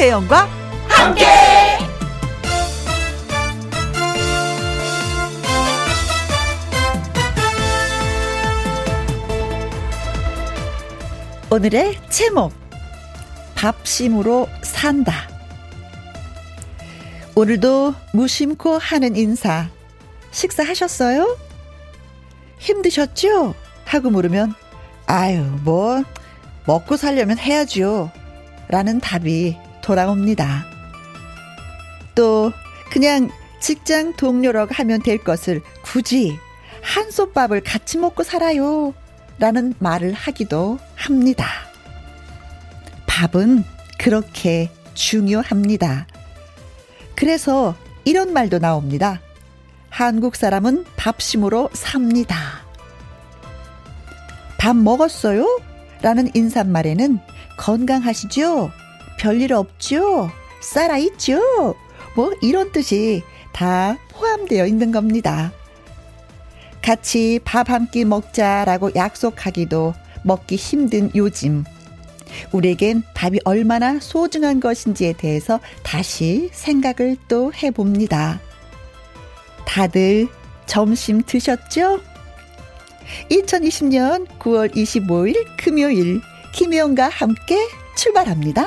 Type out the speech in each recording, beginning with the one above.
김혜영과 함께. 오늘의 제목 밥심으로 산다. 오늘도 무심코 하는 인사 식사하셨어요? 힘드셨죠? 하고 물으면 아유 뭐 먹고 살려면 해야죠. 라는 답이 돌아옵니다. 또 그냥 직장 동료라고 하면 될 것을 굳이 한솥밥을 같이 먹고 살아요. 라는 말을 하기도 합니다. 밥은 그렇게 중요합니다. 그래서 이런 말도 나옵니다. 한국 사람은 밥심으로 삽니다. 밥 먹었어요? 라는 인사말에는 건강하시죠? 별일 없죠? 살아있죠? 뭐 이런 뜻이 다 포함되어 있는 겁니다. 같이 밥 한 끼 먹자라고 약속하기도 먹기 힘든 요즘. 우리에겐 밥이 얼마나 소중한 것인지에 대해서 다시 생각을 또 해봅니다. 다들 점심 드셨죠? 2020년 9월 25일 금요일 김혜영과 함께 출발합니다.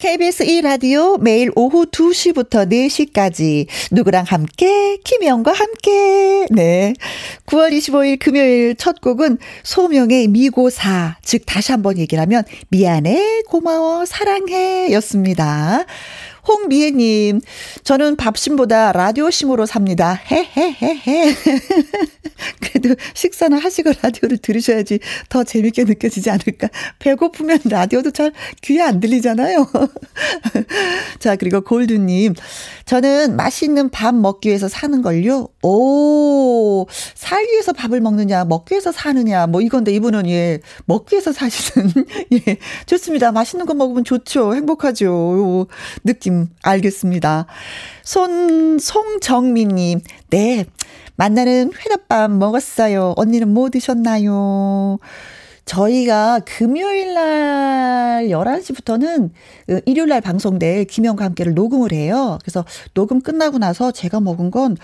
KBS 1라디오 매일 오후 2시부터 4시까지 누구랑 함께? 김혜영과 함께. 네. 9월 25일 금요일 첫 곡은 소명의 미고사. 즉 다시 한번 얘기를 하면 미안해 고마워 사랑해 였습니다. 홍미애님, 저는 밥심보다 라디오심으로 삽니다. 헤헤헤헤. 그래도 식사는 하시고 라디오를 들으셔야지 더 재밌게 느껴지지 않을까. 배고프면 라디오도 잘 귀에 안 들리잖아요. 자, 그리고 골드님, 저는 맛있는 밥 먹기 위해서 사는 걸요. 오, 살기 위해서 밥을 먹느냐, 먹기 위해서 사느냐, 뭐 이건데 이분은 예, 먹기 위해서 사시는, 예, 좋습니다. 맛있는 거 먹으면 좋죠. 행복하죠. 느낌 알겠습니다. 손, 송정민님, 네. 만나는 회덮밥 먹었어요. 언니는 뭐 드셨나요? 저희가 금요일 날 11시부터는 그 일요일 날 방송될 김영과 함께를 녹음을 해요. 그래서 녹음 끝나고 나서 제가 먹은 건,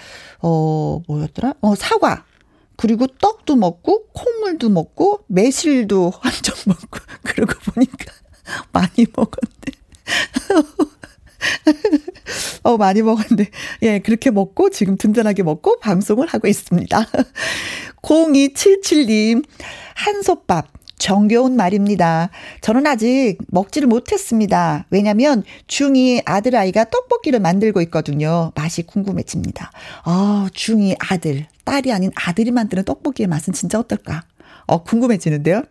어, 뭐였더라? 어, 사과. 그리고 떡도 먹고, 콩물도 먹고, 매실도 한 점 먹고, 그러고 보니까 많이 먹었네. 어, 많이 먹었는데, 예, 그렇게 먹고, 지금 든든하게 먹고, 방송을 하고 있습니다. 0277님, 한솥밥. 정겨운 말입니다. 저는 아직 먹지를 못했습니다. 왜냐면 중2 아들아이가 떡볶이를 만들고 있거든요. 맛이 궁금해집니다. 아, 중2 아들, 딸이 아닌 아들이 만드는 떡볶이의 맛은 진짜 어떨까? 어, 궁금해지는데요.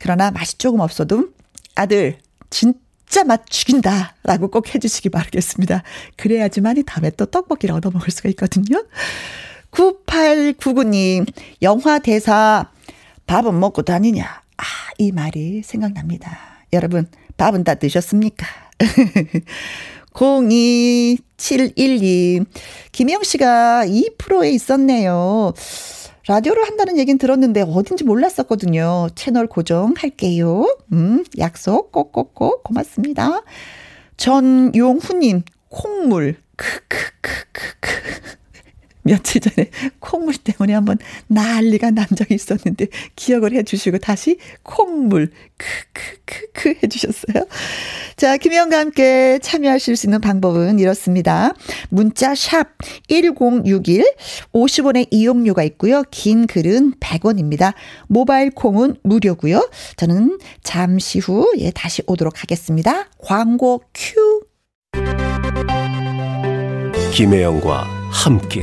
그러나 맛이 조금 없어도 아들, 진짜 진짜 맛 죽인다. 라고 꼭 해주시기 바라겠습니다. 그래야지만 이 다음에 또 떡볶이를 얻어먹을 수가 있거든요. 9899님, 영화 대사, 밥은 먹고 다니냐? 아, 이 말이 생각납니다. 여러분, 밥은 다 드셨습니까? 02712. 김영 씨가 이 프로에 있었네요. 라디오를 한다는 얘기는 들었는데 어딘지 몰랐었거든요. 채널 고정할게요. 음, 약속 꼭꼭꼭 고맙습니다. 전용후님, 콩물. 크크크크크. 며칠 전에 콩물 때문에 한번 난리가 난 적이 있었는데 기억을 해주시고 다시 콩물 크크크크 해주셨어요. 자, 김혜영과 함께 참여하실 수 있는 방법은 이렇습니다. 문자 샵 1061, 50원의 이용료가 있고요. 긴 글은 100원입니다. 모바일 콩은 무료고요. 저는 잠시 후 예, 다시 오도록 하겠습니다. 광고 큐. 김혜영과 함께.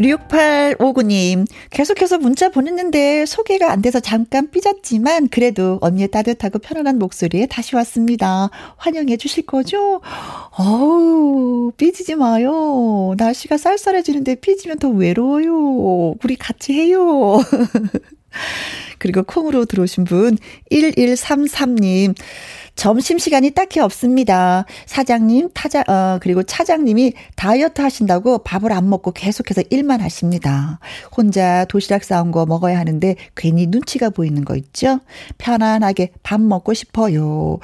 6859님, 계속해서 문자 보냈는데 소개가 안 돼서 잠깐 삐졌지만 그래도 언니의 따뜻하고 편안한 목소리에 다시 왔습니다. 환영해 주실 거죠? 어우, 삐지지 마요. 날씨가 쌀쌀해지는데 삐지면 더 외로워요. 우리 같이 해요. 그리고 콩으로 들어오신 분 1133님. 점심시간이 딱히 없습니다. 사장님, 타자, 어, 그리고 차장님이 다이어트 하신다고 밥을 안 먹고 계속해서 일만 하십니다. 혼자 도시락 싸온 거 먹어야 하는데 괜히 눈치가 보이는 거 있죠? 편안하게 밥 먹고 싶어요.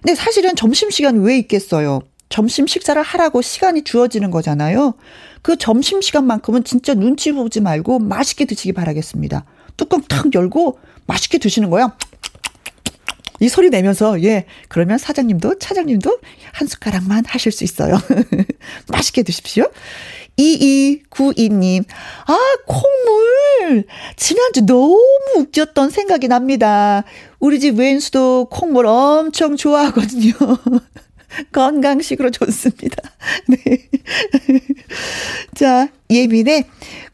근데 사실은 점심시간 왜 있겠어요? 점심 식사를 하라고 시간이 주어지는 거잖아요. 그 점심시간만큼은 진짜 눈치 보지 말고 맛있게 드시기 바라겠습니다. 뚜껑 탁 열고 맛있게 드시는 거야. 이 소리 내면서, 예. 그러면 사장님도, 차장님도 한 숟가락만 하실 수 있어요. 맛있게 드십시오. 2292님, 아, 콩물! 지난주 너무 웃겼던 생각이 납니다. 우리 집 웬수도 콩물 엄청 좋아하거든요. 건강식으로 좋습니다. 네. 자, 예민의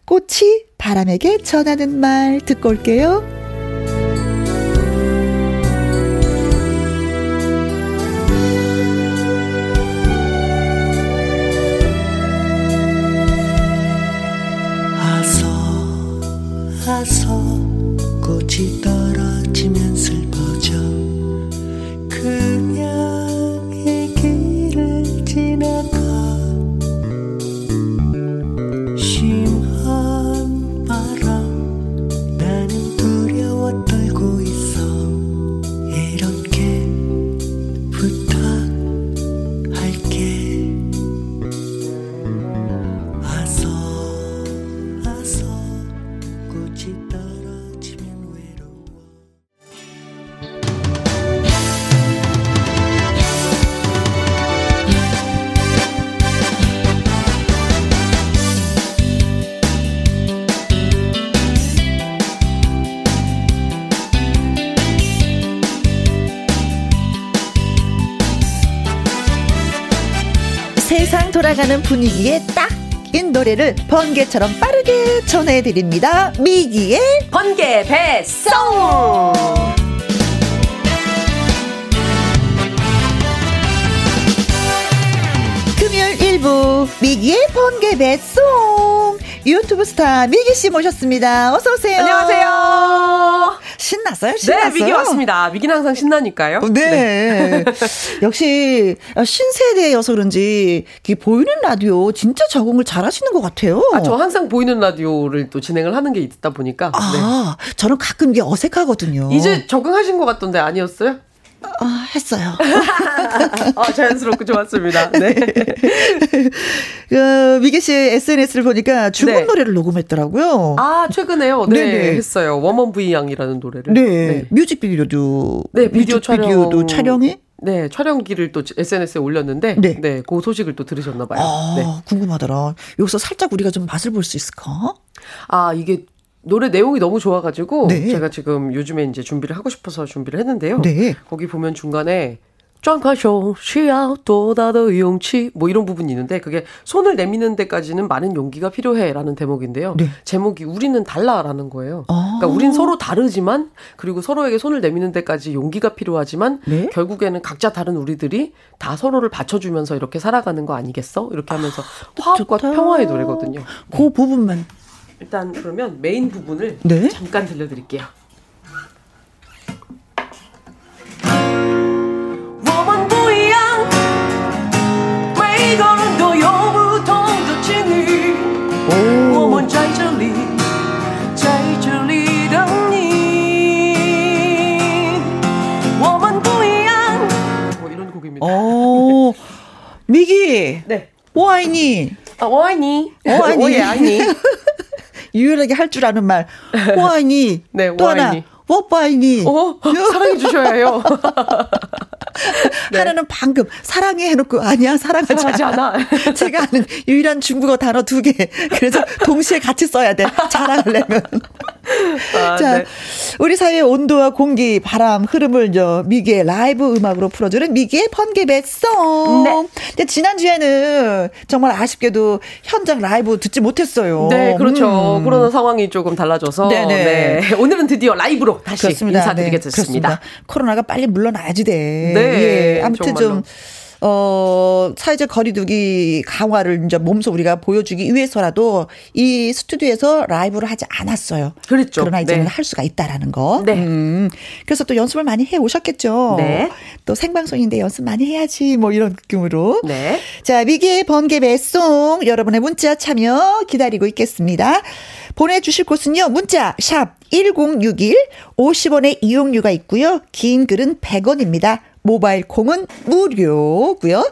꽃이 바람에게 전하는 말 듣고 올게요. 세상 돌아가는 분위기에 딱인 노래를 번개처럼 빠르게 전해드립니다. 미기의 번개 배송 금요일 1부 미기의 번개 배송 유튜브 스타 미기 씨 모셨습니다. 어서 오세요. 안녕하세요. 신났어요? 신났어요? 네, 미기 왔습니다. 미기는 항상 신나니까요. 어, 네. 역시 신세대여서 그런지 이 보이는 라디오 진짜 적응을 잘하시는 것 같아요. 아, 저 항상 보이는 라디오를 또 진행을 하는 게 있다 보니까. 아, 저는 가끔 이게 어색하거든요. 네. 이제 적응하신 것 같던데 아니었어요? 아, 했어요. 아, 자연스럽고 좋았습니다. 네. 그, 미기 씨 SNS를 보니까 중국 네. 노래를 녹음했더라고요. 아, 최근에요. 네, 네네. 했어요. 웜원 브이 양이라는 노래를. 네. 뮤직비디오도. 네, 비디오 뮤직비디오도 촬영. 촬영이? 네, 촬영기를 또 SNS에 올렸는데, 네. 네, 그 소식을 또 들으셨나 봐요. 아, 네. 궁금하더라. 여기서 살짝 우리가 좀 맛을 볼 수 있을까? 아, 이게 노래 내용이 너무 좋아가지고 네. 제가 지금 요즘에 이제 준비를 하고 싶어서 준비를 했는데요. 네. 거기 보면 중간에 쫑카쇼 시아또 다더 용치 뭐 이런 부분이 있는데 그게 손을 내미는 데까지는 많은 용기가 필요해라는 대목인데요. 네. 제목이 우리는 달라라는 거예요. 아~ 그러니까 우린 서로 다르지만 그리고 서로에게 손을 내미는 데까지 용기가 필요하지만 네? 결국에는 각자 다른 우리들이 다 서로를 받쳐주면서 이렇게 살아가는 거 아니겠어? 이렇게 하면서 아, 화합과 좋다. 평화의 노래거든요. 그 네. 부분만 일단 그러면 메인 부분을 네? 잠깐 들려드릴게요. 어, 어. 미기. 네. 오아이니. 오아이니. 오아이니. 유일하게 할 줄 아는 말 호환이. 네, 또 호환이. 하나 워빠이니. 어, 사랑해 주셔야 해요. 네. 하나는 방금 사랑해 해놓고 아니야 사랑하지, 사랑하지 않아. 제가 아는 유일한 중국어 단어 두 개. 그래서 동시에 같이 써야 돼. 자랑하려면. 아, 자, 네. 우리 사회의 온도와 공기, 바람, 흐름을 저 미기의 라이브 음악으로 풀어주는 미기의 번개배송. 네. 근데 지난 주에는 정말 아쉽게도 현장 라이브 듣지 못했어요. 네, 그렇죠. 음. 코로나 상황이 조금 달라져서 네네. 네. 오늘은 드디어 라이브로 다시 그렇습니다. 인사드리겠습니다. 네, 그렇습니다. 코로나가 빨리 물러나야지 돼. 네, 예, 아무튼 정말로. 좀. 어, 사회적 거리두기 강화를 이제 몸소 우리가 보여주기 위해서라도 이 스튜디오에서 라이브를 하지 않았어요. 그랬죠. 그러나 이제는 네. 할 수가 있다라는 거. 네. 음, 그래서 또 연습을 많이 해 오셨겠죠. 네. 또 생방송인데 연습 많이 해야지 뭐 이런 느낌으로. 네. 자, 미기의 번개 배송 여러분의 문자 참여 기다리고 있겠습니다. 보내주실 곳은요. 문자 샵 1061 50원의 이용료가 있고요. 긴 글은 100원입니다. 모바일 콩은 무료고요.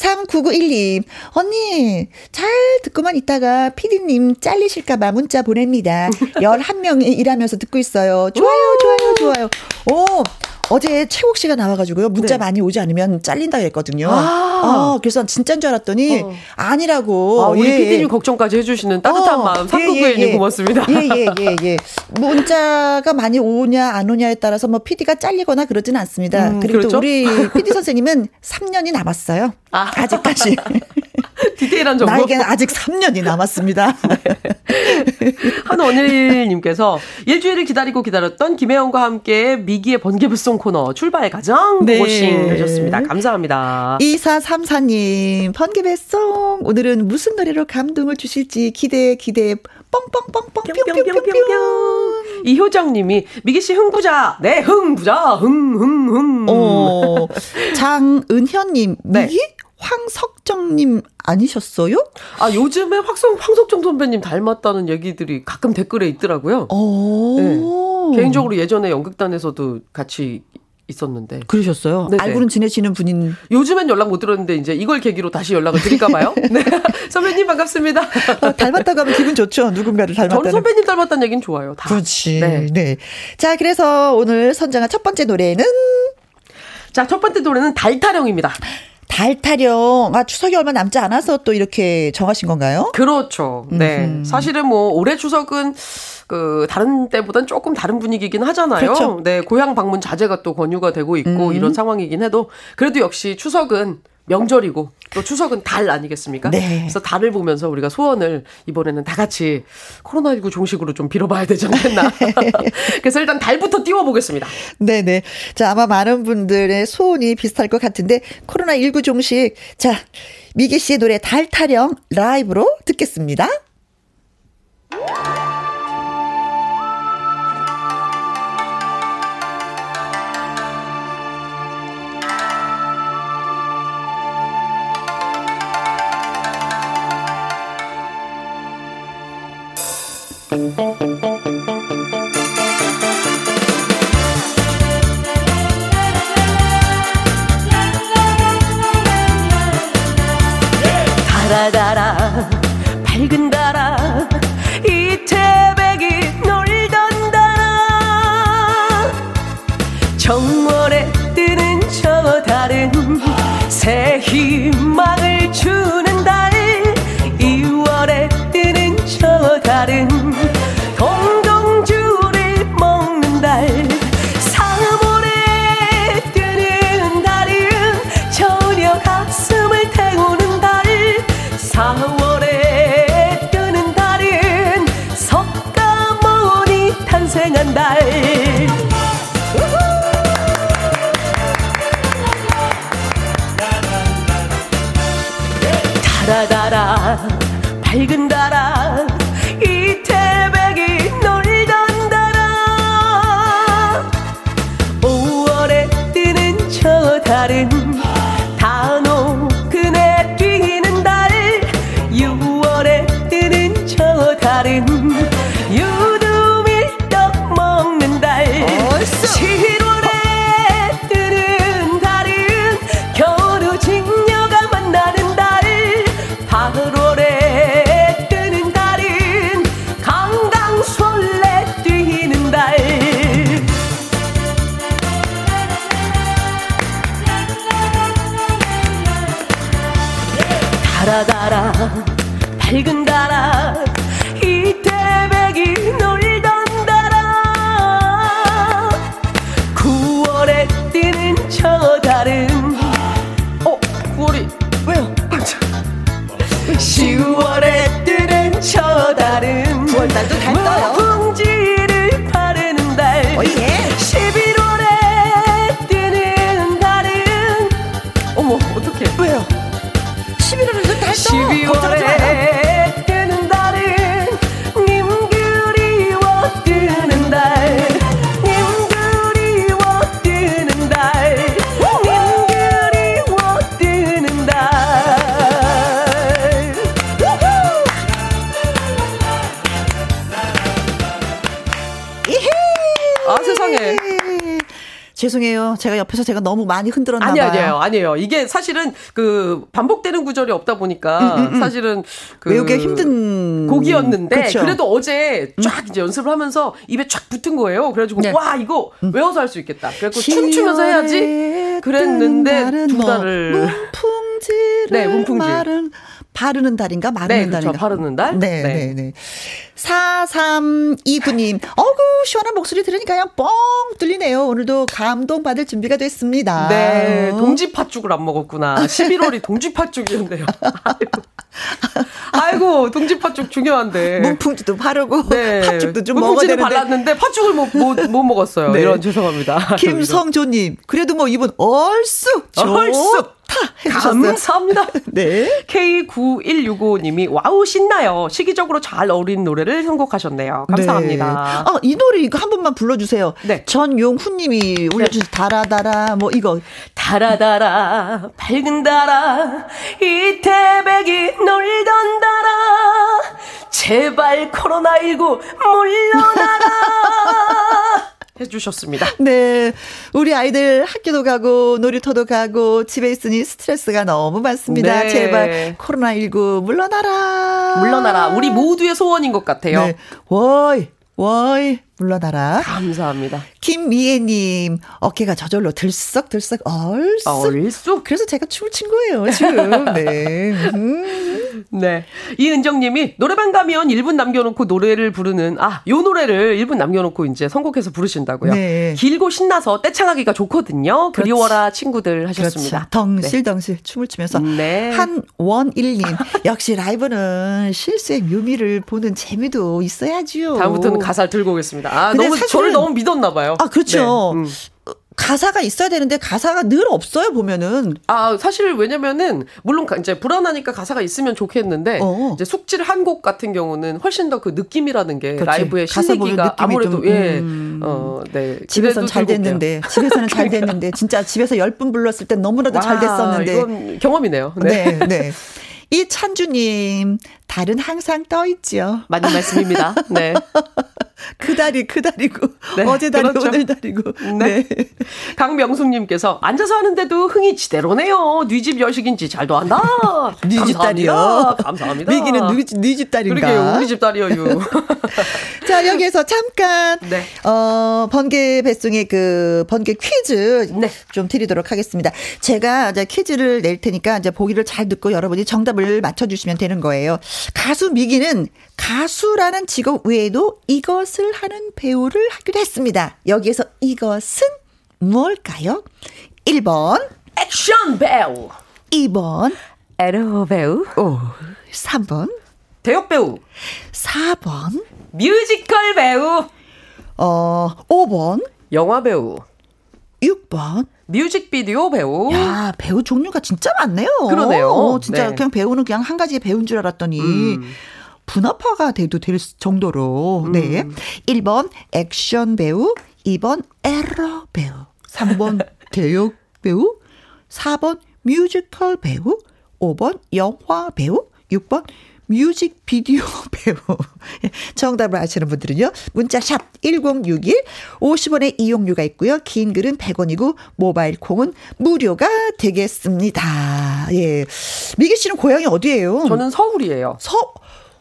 3991님, 언니, 잘 듣고만 있다가 피디님 잘리실까봐 문자 보냅니다. 11명이 일하면서 듣고 있어요. 좋아요, 좋아요, 좋아요. 오, 어제 최국 씨가 나와가지고요. 문자 네. 많이 오지 않으면 잘린다 했거든요. 아. 아, 그래서 진짜인 줄 알았더니 어. 아니라고. 아, 우리 예, 예. 걱정까지 해주시는 따뜻한 어, 마음. 예, 3991님 예, 예. 고맙습니다. 예, 예, 예, 예. 문자가 많이 오냐, 안 오냐에 따라서 뭐 PD가 잘리거나 그러지는 않습니다. 음, 그리고 그렇죠? 또 우리 PD 선생님은 3년이 남았어요. 아. 아직까지. 디테일한 정보. 나에게는 아직 3년이 남았습니다. 한원일님께서 일주일을 기다리고 기다렸던 김혜영과 함께 미기의 번개불송 코너 출발 가정 네. 고고싱 해줬습니다. 감사합니다. 2434님, 번개배송. 오늘은 무슨 노래로 감동을 주실지 기대, 기대, 뻥뻥뻥뻥, 뿅뿅뿅뿅뿅. 이효정님이 미기 씨 흥부자. 네, 흥부자. 흥, 흥, 흥. 어, 장은현님, 네. 미기? 황석정님 아니셨어요? 아 요즘에 확성 황석정 선배님 닮았다는 얘기들이 가끔 댓글에 있더라고요. 어. 개인적으로 예전에 연극단에서도 같이 있었는데 그러셨어요. 네네. 알고는 지내시는 분인. 요즘엔 연락 못 들었는데 이제 이걸 계기로 다시 연락을 드릴까 봐요. 네. 선배님 반갑습니다. 어, 닮았다고 하면 기분 좋죠. 누군가를 저는 닮았다는. 선배님 닮았다는 얘기는 좋아요. 다. 그렇지. 네. 네. 자, 그래서 오늘 선정한 첫 번째 노래는 자, 첫 번째 노래는 달타령입니다. 달타령. 아, 추석이 얼마 남지 않아서 또 이렇게 정하신 건가요? 그렇죠. 네. 사실은 뭐 올해 추석은 그 다른 때보단 조금 다른 분위기긴 하잖아요. 그렇죠. 네, 고향 방문 자제가 또 권유가 되고 있고 이런 상황이긴 해도 그래도 역시 추석은 명절이고 또 추석은 달 아니겠습니까? 네. 그래서 달을 보면서 우리가 소원을 이번에는 다 같이 코로나19 종식으로 좀 빌어봐야 되지 않겠나. 그래서 일단 달부터 띄워보겠습니다. 네네. 자, 아마 많은 분들의 소원이 비슷할 것 같은데, 코로나19 종식. 자, 미기 씨의 노래 달 타령 라이브로 듣겠습니다. 죄송해요. 제가 너무 많이 흔들었나 아니 봐요. 아니에요 아니에요 이게 사실은 그 반복되는 구절이 없다 보니까 사실은 그 외우기 힘든 곡이었는데 그쵸? 그래도 어제 쫙 이제 연습을 하면서 입에 쫙 붙은 거예요. 그래가지고 네. 와 이거 외워서 할 수 있겠다. 그래갖고 춤추면서 해야지 그랬는데 두 달을 뭐 네, 문풍지. 마른 바르는 달인가 마르는 네, 그렇죠. 달인가 바르는 달. 네, 네. 네, 네. 4329님, 어구, 시원한 목소리 들으니까 그냥 뻥 뚫리네요. 오늘도 감동받을 준비가 됐습니다. 네, 어. 동지 팥죽을 안 먹었구나. 11월이 동지 팥죽이었네요. 아이고, 아이고 동지 팥죽 중요한데. 문풍지도 바르고, 네, 팥죽도 좀 먹어야 되는데. 발랐는데 팥죽을 못, 못, 못 먹었어요. 네. 이런 죄송합니다. 김성조님, 그래도 뭐 이분 얼쑤 얼쑤. 해주셨어요. 감사합니다. 네. K9165님이 wow 신나요. 시기적으로 잘 어울리는 노래를 선곡하셨네요. 감사합니다. 네. 아, 이 노래 이거 한 번만 불러주세요. 네. 전용훈님이 올려주신 달아달아, 뭐 이거. 달아달아 밝은 달아 이 태백이 놀던 달아 제발 코로나19 물러나라 해주셨습니다. 네. 우리 아이들 학교도 가고, 놀이터도 가고, 집에 있으니 스트레스가 너무 많습니다. 네. 제발, 코로나19 물러나라. 물러나라 우리 모두의 소원인 것 같아요. 네. 워이, 워이, 물러나라. 감사합니다. 김미애님, 어깨가 저절로 들썩들썩 얼쑤. 얼쑥 그래서 제가 춤을 춘 거예요, 지금. 네. 음. 네. 이은정님이 노래방 가면 1분 남겨놓고 노래를 부르는, 아, 요 노래를 1분 남겨놓고 이제 선곡해서 부르신다고요. 네. 길고 신나서 떼창하기가 좋거든요. 그리워라 친구들 하셨습니다. 그렇죠. 덩실덩실 춤을 추면서 네. 한원일님 역시 라이브는 실수의 묘미를 보는 재미도 있어야지요. 다음부터는 가사를 들고 오겠습니다. 아, 너무, 사실은- 저를 너무 믿었나 봐요. 아 그렇죠. 네, 음. 가사가 있어야 되는데 가사가 늘 없어요 보면은. 아, 사실 왜냐면은, 물론 가- 이제 불안하니까 가사가 있으면 좋겠는데, 어. 이제 숙질 한 곡 같은 경우는 훨씬 더 그 느낌이라는 게 그렇지. 라이브의 느낌이 아무래도, 좀, 예, 음. 어, 네. 집에서는 잘. 됐는데 집에서는 잘 됐는데 진짜 집에서 열 분 불렀을 땐 너무나도 잘 와, 됐었는데. 이건 경험이네요. 네. 네, 네. 이 찬주님 달은 항상 떠 있죠. 맞는 말씀입니다. 네. 그 달이 그 달이고 네, 어제 달이 그렇죠. 오늘 달이고. 네. 네. 강명숙님께서 앉아서 하는데도 흥이 지대로네요. 뉘집 여식인지 잘도 한다. 니집 딸이요. 감사합니다. 미기는 니집 딸인가? 그러게요. 우리 집 딸이요. 자, 여기에서 잠깐, 네. 어, 번개 배송의 그, 번개 퀴즈 네. 좀 드리도록 하겠습니다. 제가 이제 퀴즈를 낼 테니까 이제 보기를 잘 듣고 여러분이 정답을 맞춰주시면 되는 거예요. 가수 미기는 가수라는 직업 외에도 이것을 하는 배우를 하기도 했습니다. 여기에서 이것은 뭘까요? 1번, 액션 배우. 2번, 에로 배우. 오, 3번, 대역 배우. 4번, 뮤지컬 배우. 어, 5번, 영화 배우. 6번, 뮤직비디오 배우. 야, 배우 종류가 진짜 많네요. 그러네요. 어, 진짜 네. 그냥 배우는 그냥 한 가지의 배우인 줄 알았더니 음. 분업화가 돼도 될 정도로. 네. 1번 액션 배우, 2번 에로 배우, 3번 대역 배우, 4번 뮤지컬 배우, 5번 영화 배우, 6번 뮤직 비디오 배우. 정답을 아시는 분들은요. 문자 샵 1061, 50원의 이용료가 있고요. 긴 글은 100원이고 모바일 콩은 무료가 되겠습니다. 예. 미기 씨는 고향이 어디예요? 저는 서울이에요. 서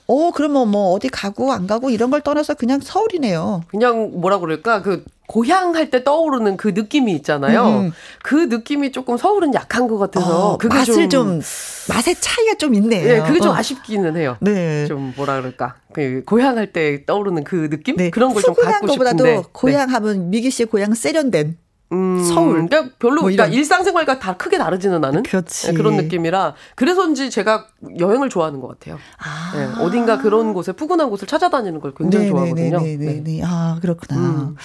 어, 그러면 뭐 어디 가고 안 가고 이런 걸 떠나서 그냥 서울이네요. 그냥 뭐라 그럴까 그 고향 할 때 떠오르는 그 느낌이 있잖아요. 음. 그 느낌이 조금 서울은 약한 것 같아서 어, 그게 맛을 좀, 맛의 차이가 좀 있네요. 예, 그게 좀 어. 아쉽기는 해요. 네. 좀 뭐라 그럴까 그 고향 할 때 떠오르는 그 느낌 네. 그런 걸 좀 갖고 싶은데 네. 고향 하면 미기 씨의 고향 세련된 음, 서울. 그러니까 별로 뭐 그러니까. 일상생활과 다 크게 다르지는 않은. 네, 그런 느낌이라 그래서인지 제가 여행을 좋아하는 것 같아요. 아. 네, 어딘가 그런 곳에 푸근한 곳을 찾아다니는 걸 굉장히 좋아하거든요. 네. 네네 네. 아, 그렇구나. 음.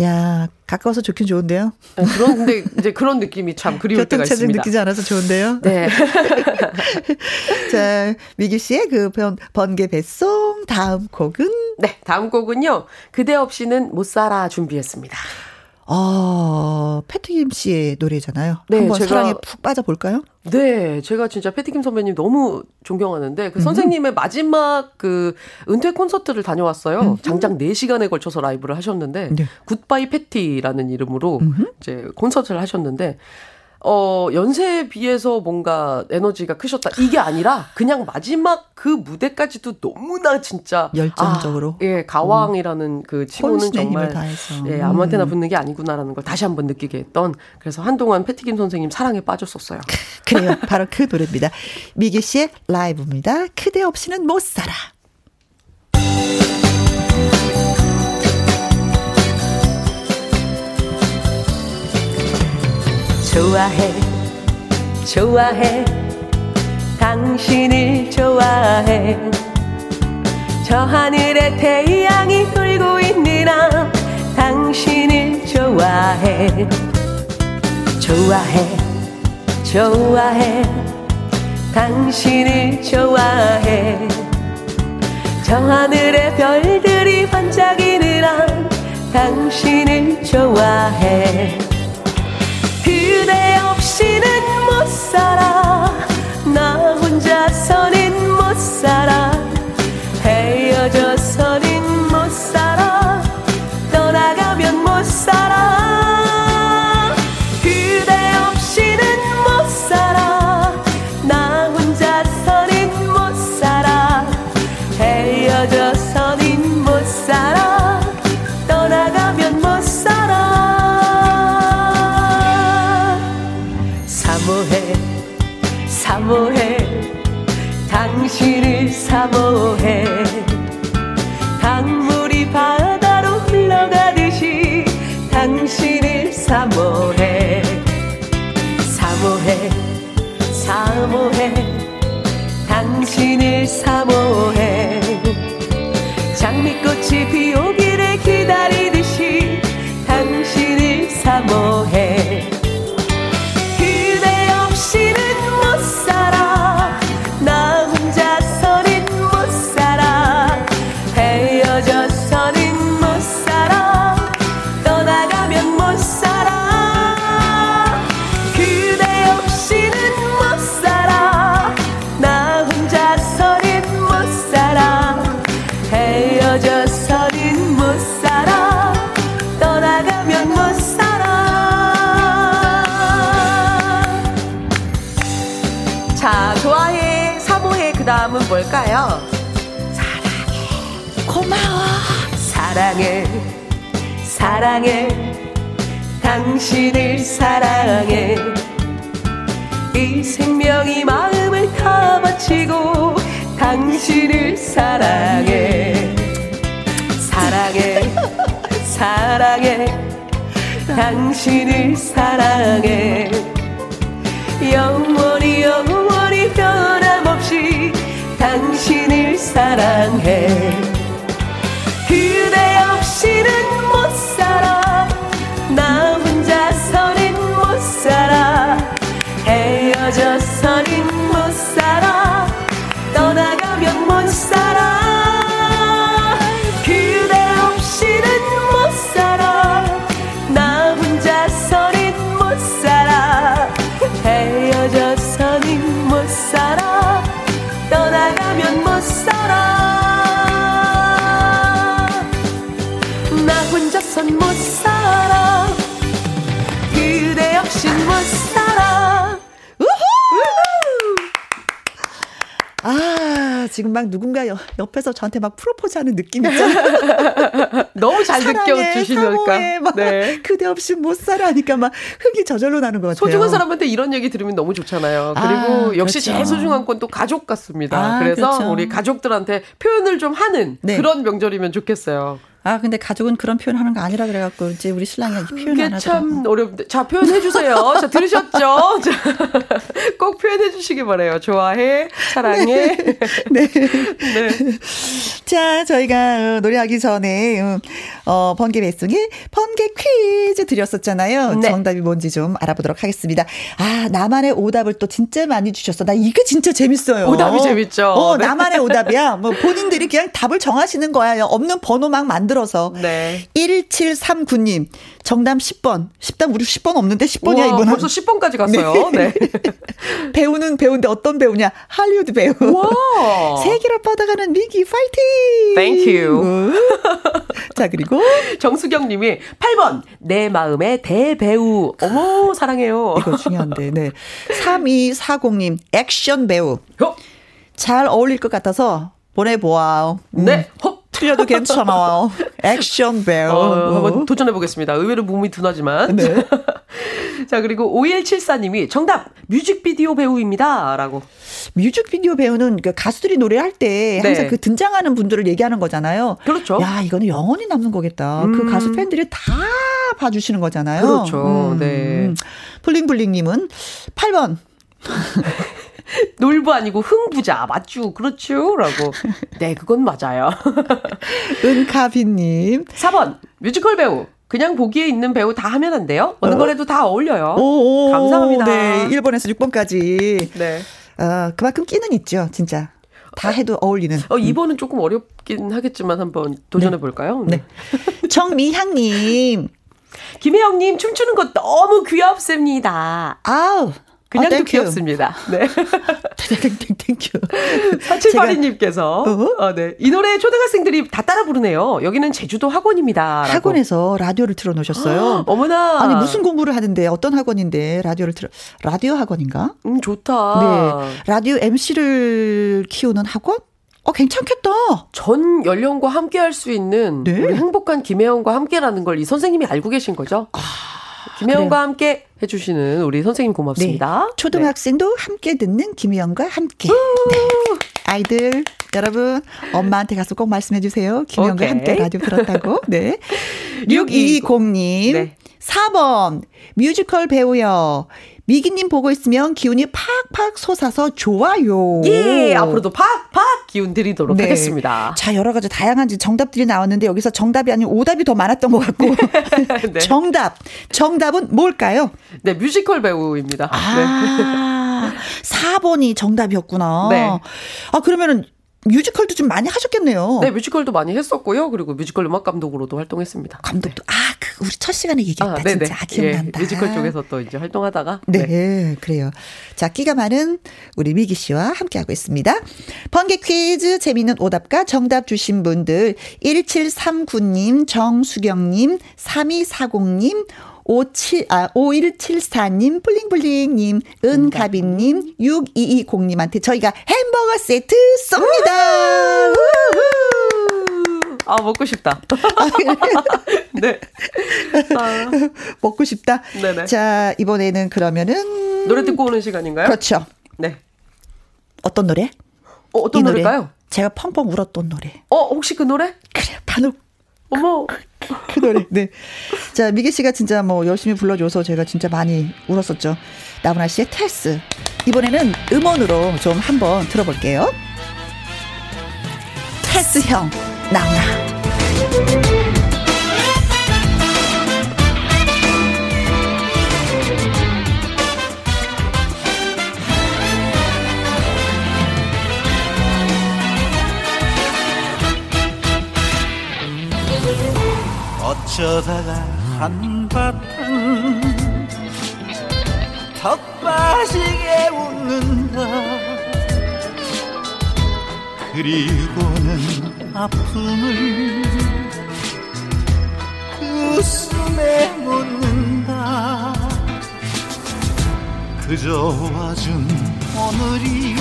야, 가까워서 좋긴 좋은데요. 네, 그런 근데 이제 그런 느낌이 참 그리울 때가 있습니다. 느끼지 않아서 좋은데요. 네. 자, 미규 씨의 그 번, 번개 배송 다음 곡은 네, 다음 곡은요. 그대 없이는 못 살아 준비했습니다. 어, 패트김 씨의 노래잖아요. 네, 한번 제가- 사랑에 푹 빠져 볼까요? 네, 제가 진짜 패티김 선배님 너무 존경하는데 그 선생님의 마지막 그 은퇴 콘서트를 다녀왔어요. 장장 4시간에 걸쳐서 라이브를 하셨는데 네. 굿바이 패티라는 이름으로 이제 콘서트를 하셨는데 어, 연세에 비해서 뭔가 에너지가 크셨다. 이게 아니라 그냥 마지막 그 무대까지도 너무나 진짜 열정적으로. 아, 예, 가왕이라는 그 치고는 혼신의 힘을 정말. 예, 아무한테나 붙는 게 아니구나라는 걸 다시 한번 느끼게 했던 그래서 한동안 패티김 선생님 사랑에 빠졌었어요. 그래요. 바로 그 노래입니다. 미규 씨의 라이브입니다. 그대 없이는 못 살아. 좋아해 좋아해. 당신을 좋아해. 저 하늘에 태양이 돌고 나 당신을 좋아해. 좋아해 좋아해. 당신을 좋아해. 저 하늘의 별들이 반짝이는 나 당신을 좋아해 없이는 못 살아. 나 혼자서는 못 살아 뭘까요? 고마워. 사랑해. 사랑해. 당신을 사랑해. 이 생명이 마음을 다 바치고 당신을 사랑해. 사랑해. 사랑해. 당신을 사랑해. 영원히 영원히 당신을 사랑해 지금 막 누군가 여- 옆에서 저한테 막 프로포즈 하는 느낌 있잖아요. 너무 잘 느껴주시니까 막 네. 그대 없이 못 살아 하니까 막 흥이 저절로 나는 것 같아요. 소중한 사람한테 이런 얘기 들으면 너무 좋잖아요. 아, 그리고 역시 그렇죠. 제일 소중한 건 또 가족 같습니다. 아, 그래서 그렇죠. 우리 가족들한테 표현을 좀 하는 네. 그런 명절이면 좋겠어요. 아, 근데 가족은 그런 표현 하는 거 아니라 그래갖고, 이제 우리 신랑이 이 표현 안 그게 하더라고. 참 어렵는데. 자, 표현해 주세요. 자, 들으셨죠? 자, 꼭 표현해 주시기 바래요. 좋아해, 사랑해. 네. 네. 자, 저희가 어, 노래하기 전에, 음, 어, 번개 배송에 번개 퀴즈 드렸었잖아요. 네. 정답이 뭔지 좀 알아보도록 하겠습니다. 아, 나만의 오답을 또 진짜 많이 주셨어. 나 이게 진짜 재밌어요. 오답이 재밌죠. 어, 네. 나만의 오답이야. 뭐 본인들이 그냥 답을 정하시는 거야. 없는 번호 막 만들 어서. 네. 1739님, 정답 10번. 10단 우리 10번 없는데 10번이야, 우와, 이번은. 벌써 10번까지 갔어요. 네. 배우는 배우인데 어떤 배우냐? 할리우드 배우. 와. 세계로 뻗어가는 미기 파이팅! Thank you. 우. 자, 그리고 정수경 님이 8번, 내 마음의 대배우. 어머, 사랑해요. 이거 중요한데, 네. 3240님, 액션 배우. 어? 잘 어울릴 것 같아서 보내보아요. 음, 네. 헉. 틀려도 괜찮아요. 액션 배우. 어, 한번 도전해 보겠습니다. 의외로 몸이 둔하지만. 네. 자, 그리고 5174님이 정답! 뮤직비디오 배우입니다. 라고. 뮤직비디오 배우는 그 가수들이 노래할 때 항상 네. 그 등장하는 분들을 얘기하는 거잖아요. 그렇죠. 야, 이거는 영원히 남는 거겠다. 음. 그 가수 팬들이 다 봐주시는 거잖아요. 그렇죠. 네. 블링블링님은 8번. 놀부 아니고 흥부자. 맞죠? 그렇죠? 라고. 네, 그건 맞아요. 은카비님. 4번, 뮤지컬 배우. 그냥 보기에 있는 배우 다 하면 안 돼요? 어느 어? 거라도 다 어울려요. 오, 감사합니다. 네, 1번에서 6번까지. 네. 어, 그만큼 끼는 있죠, 진짜. 다 해도 어울리는. 어, 2번은 조금 어렵긴 하겠지만 한번 도전해 볼까요? 네. 정미향님. 김혜영님 춤추는 거 너무 귀엽습니다. 아우. 그냥 어, 또 thank you. 귀엽습니다. 네. 땡땡, thank you. 4782님께서, 어, 네. 이 노래 초등학생들이 다 따라 부르네요. 여기는 제주도 학원입니다. 라고. 학원에서 라디오를 틀어놓으셨어요. 어머나. 아니, 무슨 공부를 하는데, 어떤 학원인데, 라디오를 틀어, 라디오 학원인가? 음, 좋다. 네. 라디오 MC를 키우는 학원? 어, 괜찮겠다. 전 연령과 함께 할 수 있는 네. 행복한 김혜영과 함께라는 걸 이 선생님이 알고 계신 거죠? 김혜영과 그래요. 함께 해주시는 우리 선생님 고맙습니다. 네. 초등학생도 함께 듣는 김희영과 함께. 네. 아이들, 여러분, 엄마한테 가서 꼭 말씀해 주세요. 오케이. 함께 라디오 들었다고. 네. 6220. 6220님. 네. 4번, 뮤지컬 배우요. 미기님 보고 있으면 기운이 팍팍 솟아서 좋아요. 네. 예, 앞으로도 팍팍 기운 드리도록 네. 하겠습니다. 자, 여러 가지 다양한 정답들이 나왔는데 여기서 정답이 아닌 오답이 더 많았던 것 같고. 네. 정답. 정답은 뭘까요? 네, 뮤지컬 배우입니다. 네. 아, 4번이 정답이었구나. 네. 아, 그러면은 뮤지컬도 좀 많이 하셨겠네요. 네, 뮤지컬도 많이 했었고요. 그리고 뮤지컬 음악 감독으로도 활동했습니다. 감독도. 아, 그 우리 첫 시간에 얘기했다. 네네. 진짜 아, 기억난다. 예, 뮤지컬 쪽에서 또 이제 활동하다가 네, 그래요. 자, 끼가 많은 우리 미기 씨와 함께하고 있습니다. 번개 퀴즈 재미있는 오답과 정답 주신 분들 1739님, 정수경님, 3240님, 57, 아, 5174님, 블링블링님, 은가빈님, 6220님한테 저희가 햄버거 세트 쏩니다! 우후. 아 먹고 싶다. 네. 아, 먹고 싶다. 네네. 자, 이번에는 그러면은. 노래 듣고 오는 시간인가요? 그렇죠. 네. 어떤 노래? 어, 어떤 이 노래. 노래일까요? 제가 펑펑 울었던 노래. 어, 혹시 그 노래? 그래, 바로 어머. 그 노래. 네. 자, 미기 씨가 진짜 뭐 열심히 불러줘서 제가 진짜 많이 울었었죠. 나훈아 씨의 테스. 이번에는 음원으로 좀 한번 들어볼게요. 테스 형, 나훈아. 어쩌다가 한바탕 턱 빠지게 웃는다 그리고는 아픔을 그 웃음에 묻는다 그저 와준 오늘이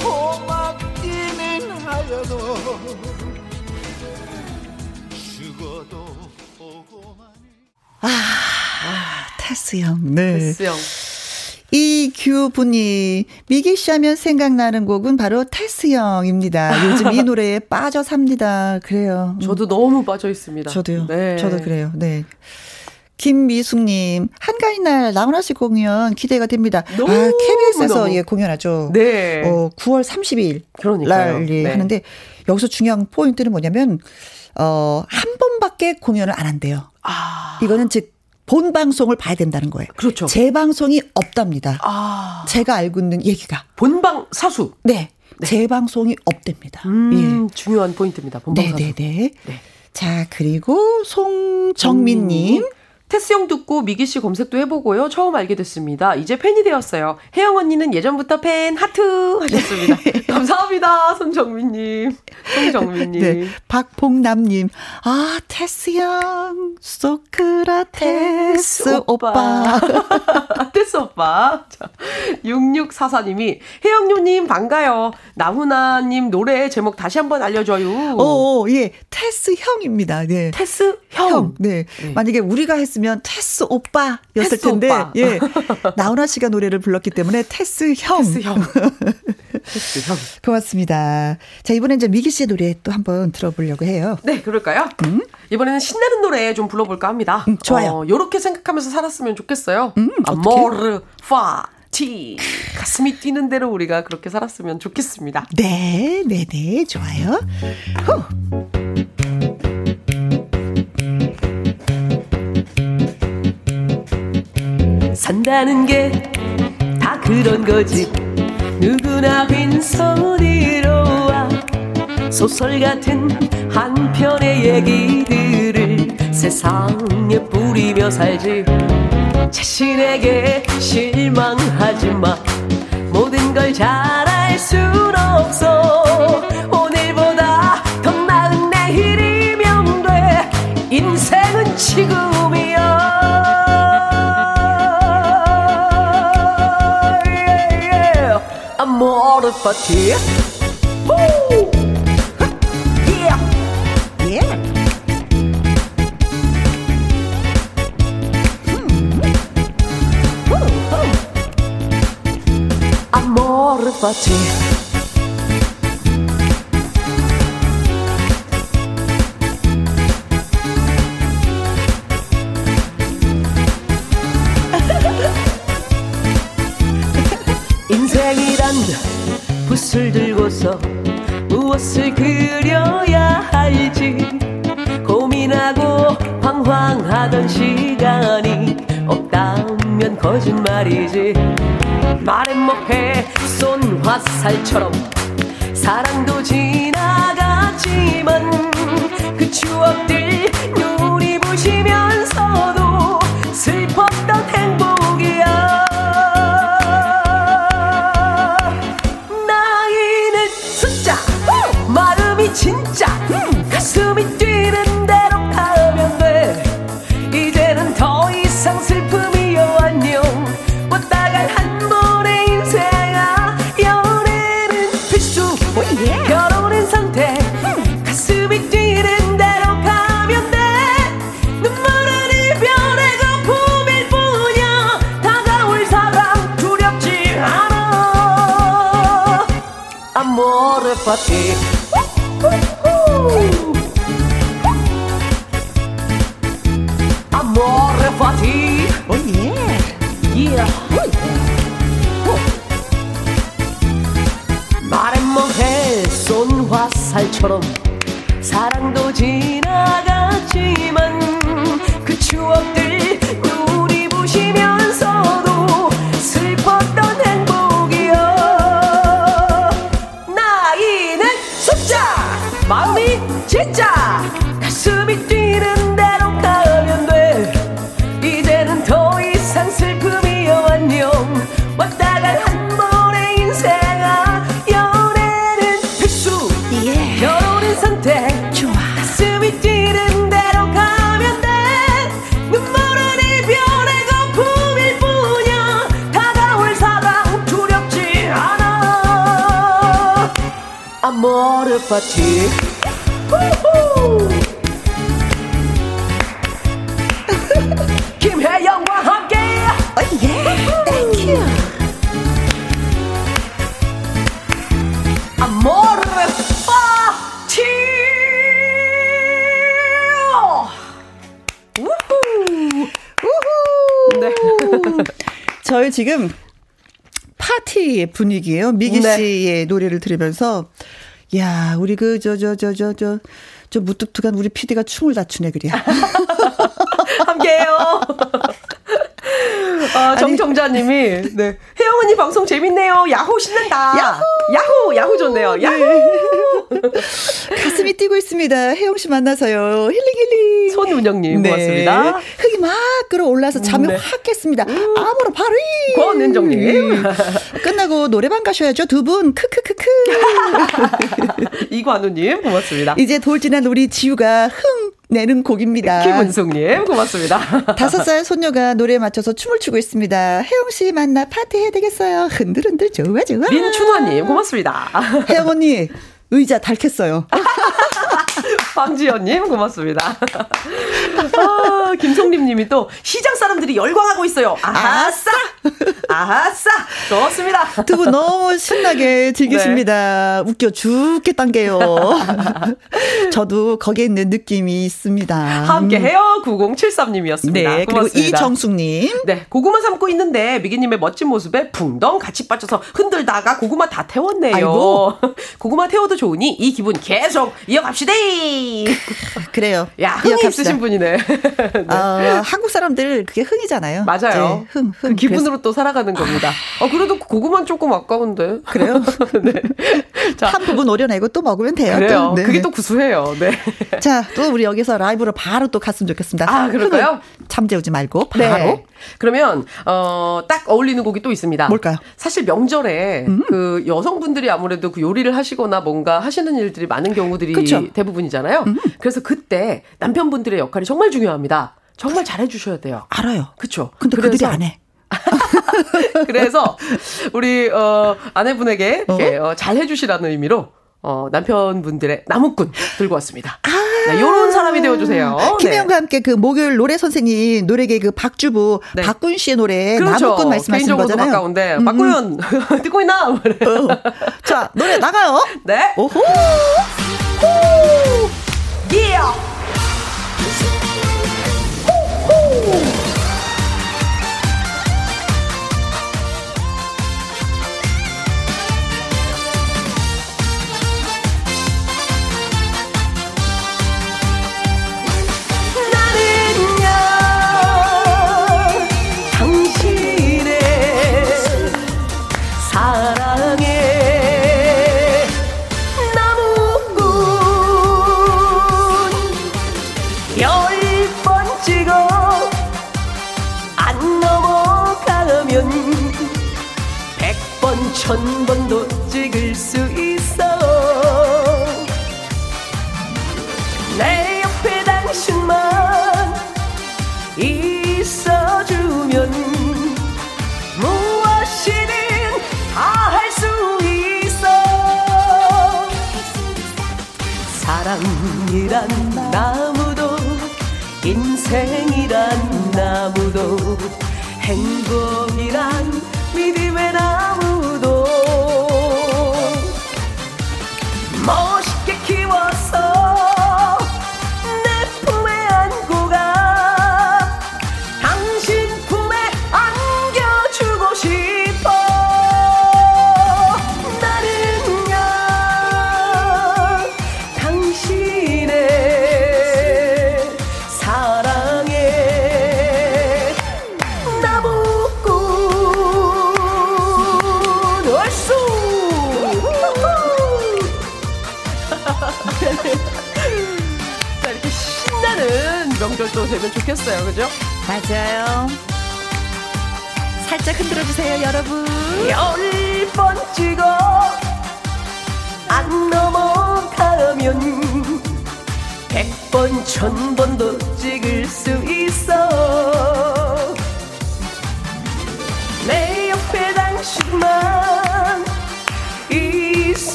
고맙기는 하여도 죽어도 보고만 해. 테스 형. 네. 테스 형. 이규분이 미기 씨 하면 생각나는 곡은 바로 테스 형입니다. 요즘 이 노래에 빠져 삽니다. 그래요. 음. 저도 너무 빠져 있습니다. 저도요. 네. 저도 그래요. 네. 김미숙님, 한가위 날 나훈아 씨 공연 기대가 됩니다. 너무, 아, KBS에서 너무. 예, 공연하죠. 네. 어, 9월 30일 그러니까요. 날 예, 네. 하는데 여기서 중요한 포인트는 뭐냐면 어, 한 번밖에 공연을 안 한대요. 아. 이거는 즉 본 방송을 봐야 된다는 거예요. 그렇죠. 재방송이 없답니다. 아. 제가 알고 있는 얘기가. 본방 사수. 네. 재방송이 없답니다. 음, 중요한 포인트입니다. 본방 예. 사수. 네네네. 네. 자, 그리고 송정민님. 테스 형 듣고 미기 씨 검색도 해보고요. 처음 알게 됐습니다. 이제 팬이 되었어요. 혜영 언니는 예전부터 팬 하트 하셨습니다. 감사합니다. 손정민님. 송정민님. 네. 박봉남님. 아, 테스 형. 소크라테스 오빠. 테스 오빠. 자, 6644님이 혜영님 반가요. 나훈아님 노래 제목 다시 한번 알려줘요. 오, 예. 테스 형입니다. 네. 테스 형. 형. 네. 네. 만약에 우리가 했으면 테스 오빠였을 테스 텐데, 오빠. 예. 나훈아 씨가 노래를 불렀기 때문에 테스 형. 테스 형. 테스 형. 고맙습니다. 자, 이번엔 이제 미기 씨의 노래 또 한번 들어보려고 해요. 네, 그럴까요? 이번에는 신나는 노래 좀 불러볼까 합니다. 음, 좋아요. 어, 요렇게 생각하면서 살았으면 좋겠어요. 음, 아모르 파 티. 가슴이 뛰는 대로 우리가 그렇게 살았으면 좋겠습니다. 네, 네, 네. 좋아요. 후. 산다는 게 다 그런 거지. 누구나 빈손으로 와. 소설 같은 한 편의 얘기들을 세상에 뿌리며 살지. 자신에게 실망하지 마. 모든 걸 잘할 순 없어. 오늘보다 더 나은 내일이면 돼. 인생은 지금 Amore fati. Woo! Yeah. 예. Amore fati. 인생이란 붓을 들고서 무엇을 그려야 할지 고민하고 방황하던 시간이 없다면 거짓말이지. 말은 뭐해 쏜 화살처럼 사랑도 지 지금 파티 분위기예요. 미기 네. 씨의 노래를 들으면서 야, 우리 그 저 저 저 저 저 저 무뚝뚝한 우리 PD가 춤을 다 추네 그래. 함께해요. 아, 정정자님이 네 혜영 언니 방송 재밌네요. 야호 신난다. 야호 야호 야호 좋네요. 야호. 가슴이 뛰고 있습니다. 혜영 씨 만나서요. 힐링 힐링. 손운영님 고맙습니다. 흥이 막 끌어올라서 잠이 네. 확 깼습니다. 아무로 바로 이. 권은정님. 끝나고 노래방 가셔야죠. 두 분. 크크크크. 이관우님 고맙습니다. 이제 돌진한 우리 지우가 흥 내는 곡입니다. 김은숙님 고맙습니다. 다섯 살 손녀가 노래에 맞춰서 춤을 추고 있습니다. 혜영 씨 만나 파티 해야 되겠어요. 흔들흔들 좋아 좋아. 민춘화님 고맙습니다. 혜영 언니 의자 닳겠어요. 황지연님 고맙습니다. 아, 김성림님이 또 시장 사람들이 열광하고 있어요. 아싸, 아싸, 좋습니다. 두 분 너무 신나게 즐기십니다. 웃겨 죽겠단 게요. 저도 거기에 있는 느낌이 있습니다. 함께해요 9073님이었습니다. 네, 그리고 고맙습니다. 이정숙님. 네, 고구마 삶고 있는데 미기님의 멋진 모습에 붕덩 같이 빠져서 흔들다가 고구마 다 태웠네요. 아이고. 고구마 태워도 좋으니 이 기분 계속 이어갑시다. 그래요. 야, 흥이. 있으신 분이네. 어, 한국 사람들 그게 흥이잖아요. 맞아요. 네, 흥, 그 흥. 기분으로 또 살아가는 겁니다. 어, 그래도 고구마는 조금 아까운데. 그래요? 네. 자, 한 부분 오려내고 또 먹으면 돼요. 그래요. 또. 네. 그게 또 구수해요. 네. 자, 또 우리 여기서 라이브로 바로 또 갔으면 좋겠습니다. 아, 그럴까요? 잠재우지 말고 바로. 네. 그러면 어, 딱 어울리는 곡이 또 있습니다. 뭘까요? 음. 사실 명절에 그 여성분들이 아무래도 그 요리를 하시거나 뭔가 하시는 일들이 많은 경우들이 그쵸. 음. 대부분이잖아요. 그래서 그때 남편분들의 역할이 정말 중요합니다. 정말 잘해 주셔야 돼요. 알아요. 그렇죠. 근데 그들이 안 해. 그래서 우리 어 아내분에게 이렇게 어, 잘 해주시라는 의미로 어 남편분들의 나무꾼 들고 왔습니다. 네, 요런 사람이 되어주세요. 아. 김혜영과 네. 함께 그 목요일 노래 선생님 노래계 그 박주부 네. 박군 씨의 노래 그렇죠. 나무꾼 말씀하시는 개인적으로도 거잖아요. 가까운데 음, 박구현 듣고 있나? 음. 자 노래 나가요. 네. 오호. 예. 나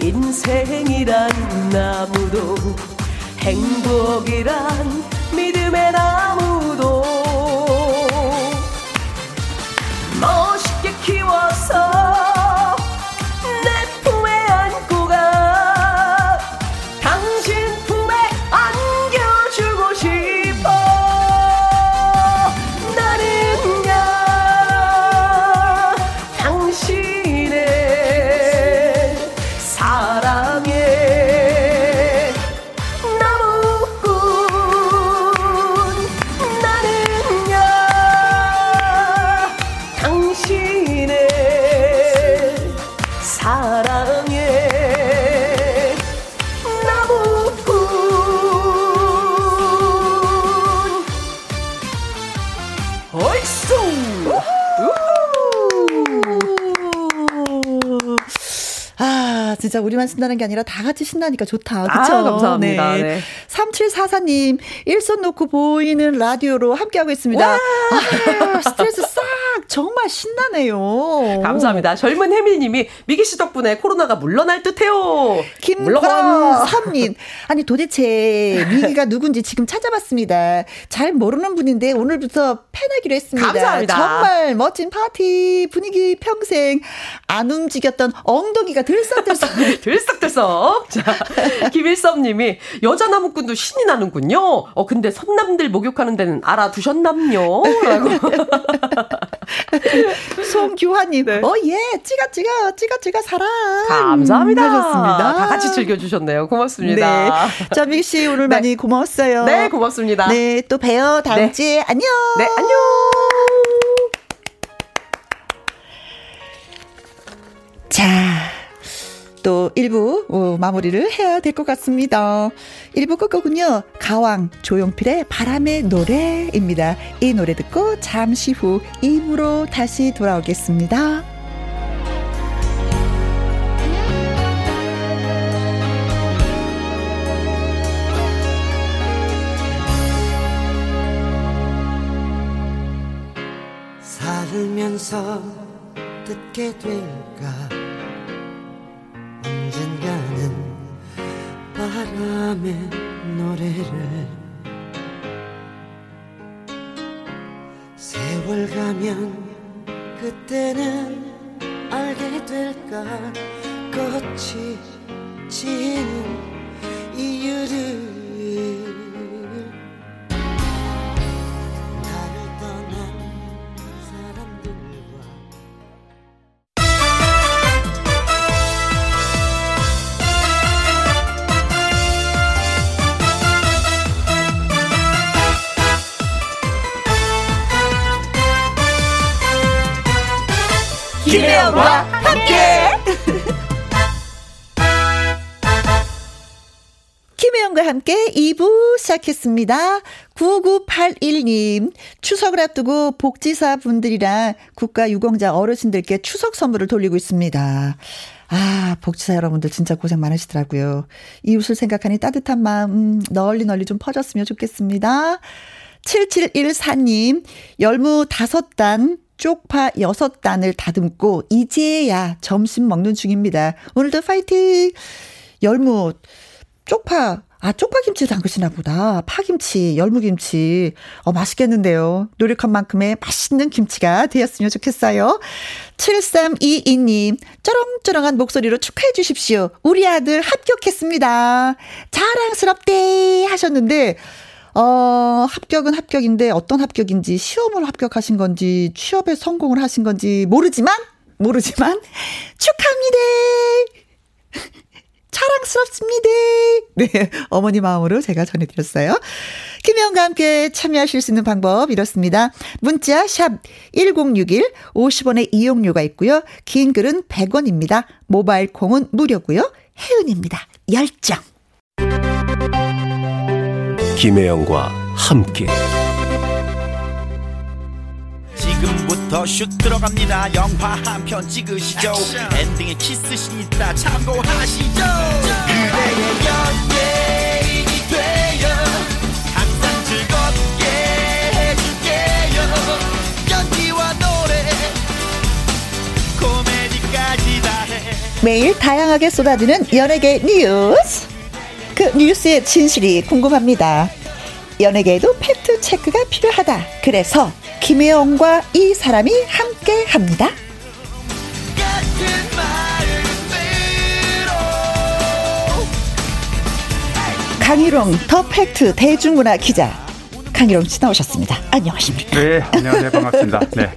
인생이란 나무도 행복이란 믿음의 나무도 멋있게 키워서 진짜 우리만 신나는 게 아니라 다 같이 신나니까 좋다. 그쵸? 아, 감사합니다. 네. 네. 3744님, 일손 놓고 보이는 라디오로 함께하고 있습니다. 아, 스트레스 싹! 정말 신나네요. 감사합니다. 젊은 혜미님이 미기 씨 덕분에 코로나가 물러날 듯해요. 김권섭님, 아니 도대체 미기가 누군지 지금 찾아봤습니다. 잘 모르는 분인데 오늘부터 팬하기로 했습니다. 감사합니다. 정말 멋진 파티 분위기 평생 안 움직였던 엉덩이가 들썩들썩. 들썩들썩. 자, 김일섭님이 여자 나무꾼도 신이 나는군요. 어 근데 선남들 목욕하는 데는 알아두셨남요? 라고. 송규화님, 네. 어, 예, 찌가, 찌가, 찌가, 찌가, 사랑. 감사합니다. 하셨습니다. 다 같이 즐겨주셨네요. 고맙습니다. 네. 자, 미기 씨, 오늘 네. 많이 고마웠어요. 네, 고맙습니다. 네, 또 봬요. 다음 네. 주에. 안녕. 네, 안녕. 자, 또 1부 어, 마무리를 해야 될 것 같습니다. 1부 끝곡은요. 가왕 조용필의 바람의 노래입니다. 이 노래 듣고 잠시 후 2부로 다시 돌아오겠습니다. 살면서 듣게 될까 바람의 노래를. 세월 가면 그때는 알게 될까? 꽃이 지는 이유를 김혜영과 함께. 김혜영과 함께 2부 시작했습니다. 9981님, 추석을 앞두고 복지사 분들이랑 국가 유공자 어르신들께 추석 선물을 돌리고 있습니다. 아, 복지사 여러분들 진짜 고생 많으시더라고요. 이웃을 생각하니 따뜻한 마음, 음, 널리 널리 좀 퍼졌으면 좋겠습니다. 7714님, 열무 다섯 단, 쪽파 여섯 단을 다듬고, 이제야 점심 먹는 중입니다. 오늘도 파이팅! 열무, 쪽파, 아, 쪽파김치 담그시나 보다. 파김치, 열무김치. 어, 맛있겠는데요. 노력한 만큼의 맛있는 김치가 되었으면 좋겠어요. 7322님, 쩌렁쩌렁한 목소리로 축하해 주십시오. 우리 아들 합격했습니다. 자랑스럽대 하셨는데, 어, 합격은 합격인데 어떤 합격인지 시험을 합격하신 건지 취업에 성공을 하신 건지 모르지만, 모르지만, 축하합니다! 자랑스럽습니다. 네, 어머니 마음으로 제가 전해드렸어요. 김혜영과 함께 참여하실 수 있는 방법 이렇습니다. 문자 샵 1061, 50원의 이용료가 있고요. 긴 글은 100원입니다. 모바일 콩은 무료고요. 혜은입니다. 열정. 김혜영과 함께. 지금부터 슛 들어갑니다. 영화 한 편 찍으시죠. 엔딩에 키스신 있다. 참고하시죠. 그대의 연예인이 되어 항상 즐겁게 해줄게요. 연기와 노래 코미디까지 다해. 매일 다양하게 쏟아지는 연예계 뉴스. 그 뉴스의 진실이 궁금합니다. 연예계에도 팩트 체크가 필요하다. 그래서 김혜영과 이 사람이 함께 합니다. 강일홍 더 팩트 대중문화 기자 강일홍 씨 나오셨습니다. 안녕하십니까? 네, 안녕하세요. 반갑습니다. 네.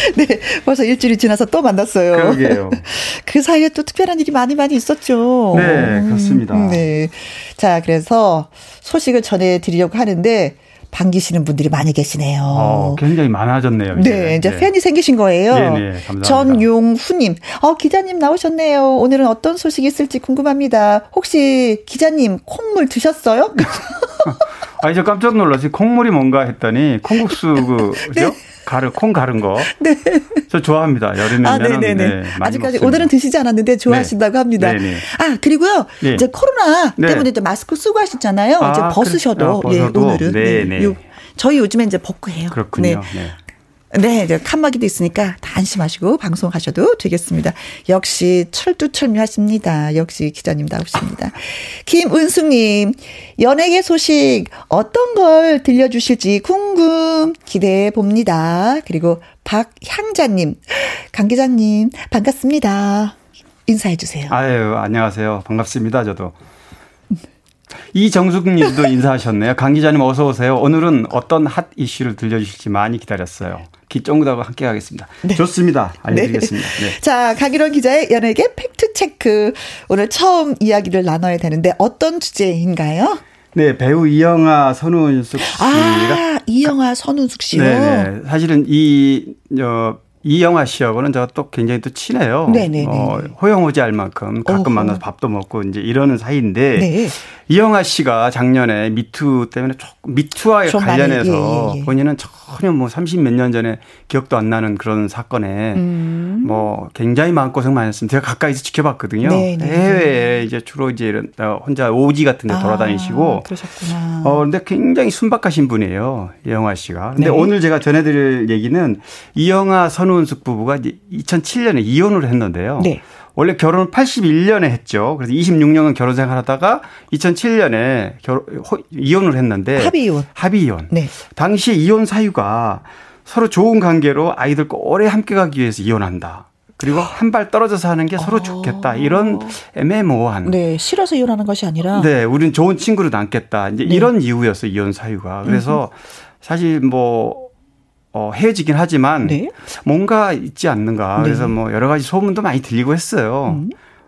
네, 벌써 일주일이 지나서 또 만났어요. 그러게요. 그 사이에 또 특별한 일이 많이 많이 있었죠. 네, 그렇습니다. 네. 자, 그래서 소식을 전해드리려고 하는데, 반기시는 분들이 많이 계시네요. 어, 굉장히 많아졌네요. 네, 이제 팬이 생기신 거예요. 네, 네, 감사합니다. 전용후님, 어, 기자님 나오셨네요. 오늘은 어떤 소식이 있을지 궁금합니다. 혹시 기자님 콩물 드셨어요? 아니, 저 깜짝 놀라서 콩물이 뭔가 했더니 콩국수 그, 네. 죠 가르 콩 가른 거. 네. 저 좋아합니다. 여름에는 아, 네네네. 네, 많이 아직까지 먹습니다. 오늘은 드시지 않았는데 좋아하신다고 네. 합니다. 네네. 아, 그리고요. 네. 이제 코로나 네. 때문에 이제 마스크 쓰고 하시잖아요. 아, 이제 그래. 벗으셔도. 아, 예, 벗어도? 오늘은. 네네. 요- 저희 요즘에 이제 벗고 해요. 그렇군요. 네. 네. 칸막이도 있으니까 다 안심하시고 방송하셔도 되겠습니다. 역시 철두철미하십니다. 역시 기자님다우십니다. 김은숙님, 연예계 소식 어떤 걸 들려주실지 궁금 기대해 봅니다. 그리고 박향자님, 강 기자님 반갑습니다. 인사해 주세요. 아유, 안녕하세요. 반갑습니다. 저도. 이정숙 님도 인사하셨네요. 강 기자님 어서 오세요. 오늘은 어떤 핫 이슈를 들려주실지 많이 기다렸어요. 기쫑구다고 함께 하겠습니다. 좋습니다. 알려드리겠습니다. 네. 자, 강일원 기자의 연예계 팩트체크. 오늘 처음 이야기를 나눠야 되는데 어떤 주제인가요? 네, 배우 이영아, 선우윤숙 씨가 아, 이영화 선운숙 씨요. 네네. 사실은 이, 어, 이영아 씨하고는 제가 또 굉장히 또 친해요. 네네네. 어, 호영호지 알 만큼 가끔 어허. 만나서 밥도 먹고 이제 이러는 사이인데 네. 이영아 씨가 작년에 미투 때문에 미투와 좀 많이, 관련해서 예, 예, 예. 본인은 전혀 뭐 30 몇 년 전에 기억도 안 나는 그런 사건에 음. 뭐 굉장히 마음고생 많이 했습니다. 제가 가까이서 지켜봤거든요. 네, 네. 해외에 이제 주로 이제 이런 어, 혼자 오지 같은 데 돌아다니시고 아, 그러셨구나. 어, 근데 굉장히 순박하신 분이에요. 이영아 씨가. 근데 네. 오늘 제가 전해드릴 얘기는 이영아 선우은숙 부부가 이제 2007년에 이혼을 했는데요. 네. 원래 결혼을 81년에 했죠. 그래서 26년간 결혼 생활하다가 2007년에 결, 호, 이혼을 했는데 합의 이혼. 합의 이혼. 네. 당시 이혼 사유가 서로 좋은 관계로 아이들과 오래 함께 가기 위해서 이혼한다. 그리고 한 발 떨어져서 하는 게 서로 좋겠다. 이런 애매모호한. 어. 네, 싫어서 이혼하는 것이 아니라. 네, 우린 좋은 친구로 남겠다. 이제 네. 이런 이유였어 요 이혼 사유가. 그래서 사실 뭐 어, 헤어지긴 하지만 네. 뭔가 있지 않는가. 네. 그래서 뭐 여러 가지 소문도 많이 들리고 했어요.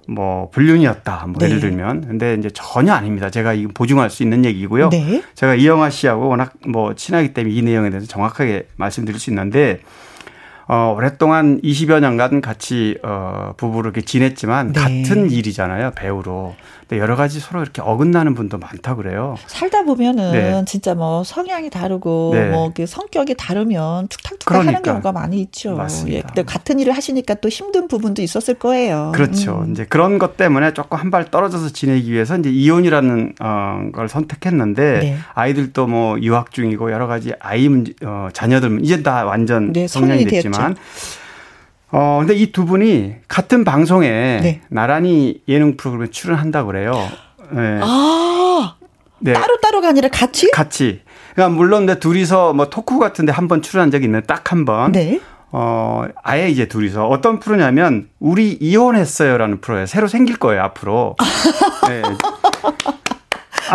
뭐 불륜이었다. 뭐 네. 예를 들면. 근데 이제 전혀 아닙니다. 제가 이거 보증할 수 있는 얘기고요. 네. 제가 이영아 씨하고 워낙 뭐 친하기 때문에 이 내용에 대해서 정확하게 말씀드릴 수 있는데 어, 오랫동안 20여 년간 같이 어, 부부로 이렇게 지냈지만 네. 같은 일이잖아요. 배우로. 근데 여러 가지 서로 이렇게 어긋나는 분도 많다 그래요. 살다 보면은 네. 진짜 뭐 성향이 다르고 네. 뭐그 성격이 다르면 툭탁툭탁 하는 그러니까. 경우가 많이 있죠. 맞습니다. 예. 근데 같은 일을 하시니까 또 힘든 부분도 있었을 거예요. 그렇죠. 음. 이제 그런 것 때문에 조금 한 발 떨어져서 지내기 위해서 이제 이혼이라는 어, 걸 선택했는데 네. 아이들도 뭐 유학 중이고 여러 가지 아이 문제, 어, 자녀들 이제 다 완전 네, 성인이 됐지만 어 근데 이 두 분이 같은 방송에 네. 나란히 예능 프로그램에 출연한다고 그래요. 네. 아, 네. 따로 따로가 아니라 같이? 같이. 그러니까 물론 내 둘이서 뭐 토크 같은데 한 번 출연한 적이 있는데 딱 한 번. 네. 어, 아예 이제 둘이서 어떤 프로냐면 우리 이혼했어요라는 프로예요. 새로 생길 거예요, 앞으로. 네.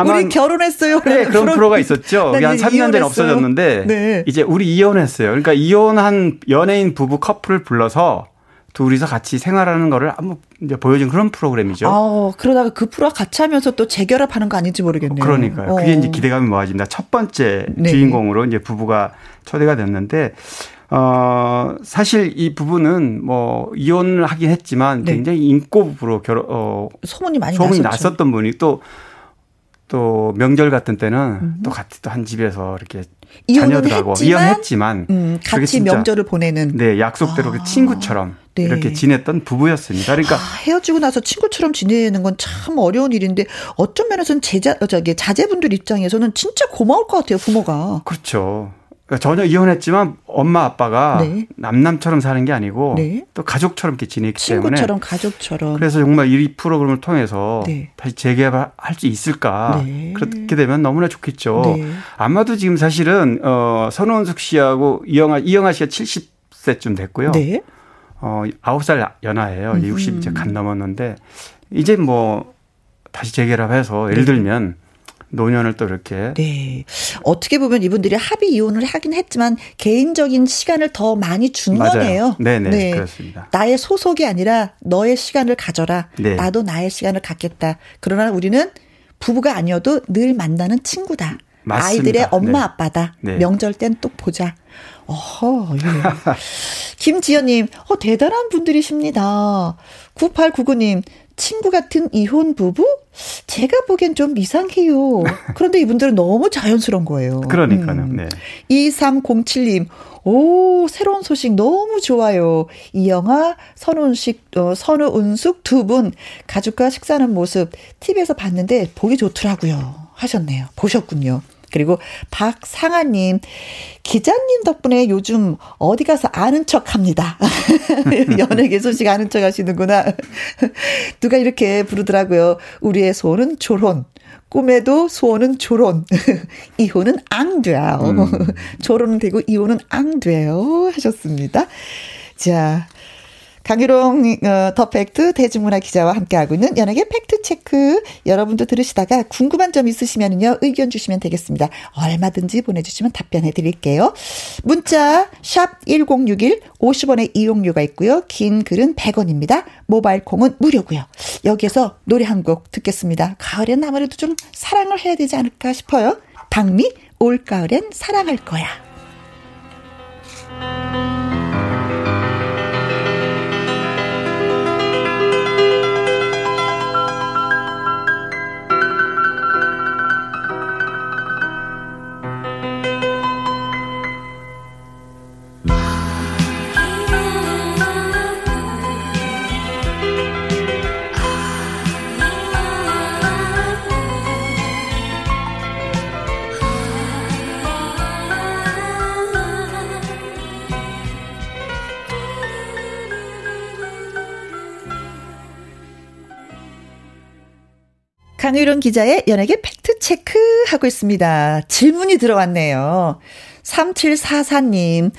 우리 결혼했어요. 네, 그런 프로가 있었죠. 한 이제 3년 전에. 없어졌는데 네. 이제 우리 이혼했어요. 그러니까 이혼한 연예인 부부 커플을 불러서 둘이서 같이 생활하는 거를 한번 이제 보여준 그런 프로그램이죠. 아, 그러다가 그 프로와 같이 하면서 또 재결합하는 거 아닌지 모르겠네요. 그러니까요. 어. 그게 이제 기대감이 모아집니다. 첫 번째 네. 주인공으로 이제 부부가 초대가 됐는데, 어, 사실 이 부부는 뭐 이혼을 하긴 했지만 네. 굉장히 인고 부부로 결혼, 어, 소문이 많이 소문이 났었죠. 났었던 분이 또, 또 명절 같은 때는 또 같이 또 한 집에서 이렇게 자녀들하고 했지만, 이혼했지만 음, 같이 명절을 보내는. 네 약속대로 그 친구처럼 네. 이렇게 지냈던 부부였습니다. 그러니까 아, 헤어지고 나서 친구처럼 지내는 건 참 어려운 일인데 면에서는 제자 어, 저기 자제분들 입장에서는 진짜 고마울 것 같아요 부모가. 그렇죠. 그러니까 전혀 이혼했지만 엄마 아빠가 네. 남남처럼 사는 게 아니고 네. 또 가족처럼 이렇게 지내기 때문에 친구처럼 가족처럼. 그래서 정말 이 프로그램을 통해서 네. 다시 재개발할 수 있을까 네. 그렇게 되면 너무나 좋겠죠. 네. 아마도 지금 사실은 어 선원숙 씨하고 이영아 이영아 씨가 70세쯤 됐고요. 네. 어 9살 연하예요. 음. 60 이제 간 넘었는데 이제 뭐 다시 재결합해서 예를 네. 들면 노년을 또 이렇게 네. 어떻게 보면 이분들이 합의 이혼을 하긴 했지만 개인적인 시간을 더 많이 준 맞아요. 거네요. 네네, 그렇습니다. 나의 소속이 아니라 너의 시간을 가져라. 네. 나도 나의 시간을 갖겠다. 그러나 우리는 부부가 아니어도 늘 만나는 친구다. 맞습니다. 아이들의 엄마 네. 아빠다. 네. 명절 땐 또 보자. 어허, 예. 김지연님, 어, 대단한 분들이십니다. 9899님, 친구 같은 이혼 부부? 제가 보기엔 좀 이상해요. 그런데 이분들은 너무 자연스러운 거예요. 그러니까요. 음. 네. 2307님, 오, 새로운 소식 너무 좋아요. 이영아, 선운식, 어, 선우은숙 두 분 가족과 식사하는 모습 TV에서 봤는데 보기 좋더라고요. 하셨네요. 보셨군요. 그리고 박상아님, 기자님 덕분에 요즘 어디 가서 아는 척 합니다. 연예계 소식 아는 척 하시는구나. 누가 이렇게 부르더라고요. 우리의 소원은 조론. 꿈에도 소원은 졸혼. 이혼은 앙 돼요. 음. 졸혼은 되고 이혼은 앙 돼요. 하셨습니다. 자, 강일홍 어, 더 팩트 대중문화 기자와 함께하고 있는 연예계 팩트 체크. 여러분도 들으시다가 궁금한 점 있으시면요 의견 주시면 되겠습니다. 얼마든지 보내주시면 답변해 드릴게요. 문자 샵 #1061 50원의 이용료가 있고요. 긴 글은 100원입니다. 모바일 콩은 무료고요. 여기에서 노래 한 곡 듣겠습니다. 가을엔 아무래도 좀 사랑을 해야 되지 않을까 싶어요. 박미 올가을엔 사랑할 거야. 강유론 기자의 연예계 팩트체크 하고 있습니다. 질문이 들어왔네요. 3744님,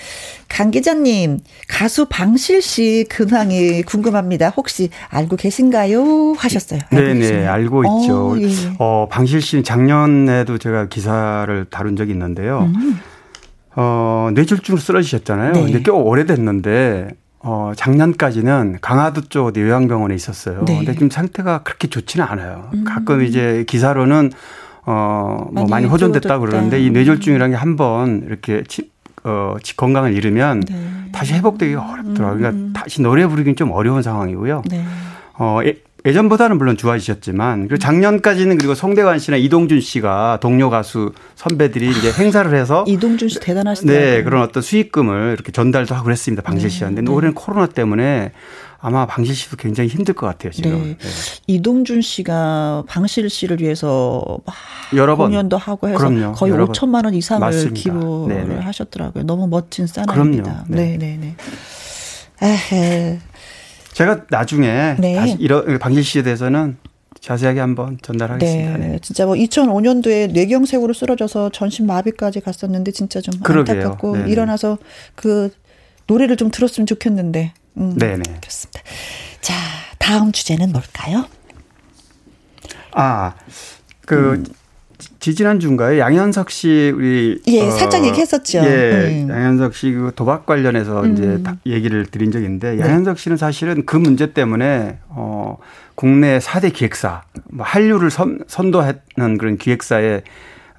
강 기자님, 가수 방실 씨 근황이 궁금합니다. 혹시 알고 계신가요? 하셨어요. 네네, 네, 알고 있죠. 어, 예. 어, 방실 씨는 작년에도 제가 기사를 다룬 적이 있는데요. 음. 어, 뇌졸중으로 쓰러지셨잖아요. 네. 근데 꽤 오래됐는데, 어, 작년까지는 강화도 쪽 요양병원에 있었어요. 네. 근데 지금 상태가 그렇게 좋지는 않아요. 음. 가끔 이제 기사로는 어, 뭐 많이, 많이 호전됐다 그러는데 이 뇌졸중이라는 게 한 번 이렇게 치, 어, 건강을 잃으면 네. 다시 회복되기 어렵더라고요. 그러니까 음. 다시 노래 부르기는 좀 어려운 상황이고요. 네. 어, 예, 예전보다는 물론 좋아지셨지만 그리고 작년까지는 그리고 송대관 씨나 이동준 씨가 동료 가수 선배들이 이제 행사를 해서 이동준 씨 대단하시다. 네, 그런 어떤 수익금을 이렇게 전달도 하고 그랬습니다. 방실 네, 씨한테. 네. 올해는 코로나 때문에 아마 방실 씨도 굉장히 힘들 것 같아요, 지금. 네. 네. 이동준 씨가 방실 씨를 위해서 여러 번 공연도 하고 해서 그럼요. 거의 5천만 원 이상을 맞습니다. 기부를 네네. 하셨더라고요. 너무 멋진 사나입니다. 네, 네, 네. 에헤. 제가 나중에 네. 다시 이런 방실 씨에 대해서는 자세하게 한번 전달하겠습니다. 네, 네. 진짜 뭐 2005년도에 뇌경색으로 쓰러져서 전신 마비까지 갔었는데 진짜 좀 그러게요. 안타깝고 네네. 일어나서 그 노래를 좀 들었으면 좋겠는데. 음, 네네. 그렇습니다. 자, 다음 주제는 뭘까요? 아, 그 음. 지지난 주인가요? 양현석 씨 우리 예 어, 살짝 얘기했었죠. 예, 음. 양현석 씨 그 도박 관련해서 음. 이제 얘기를 드린 적이 있는데 네. 양현석 씨는 사실은 그 문제 때문에 어 국내 4대 기획사 뭐 한류를 선, 선도하는 그런 기획사의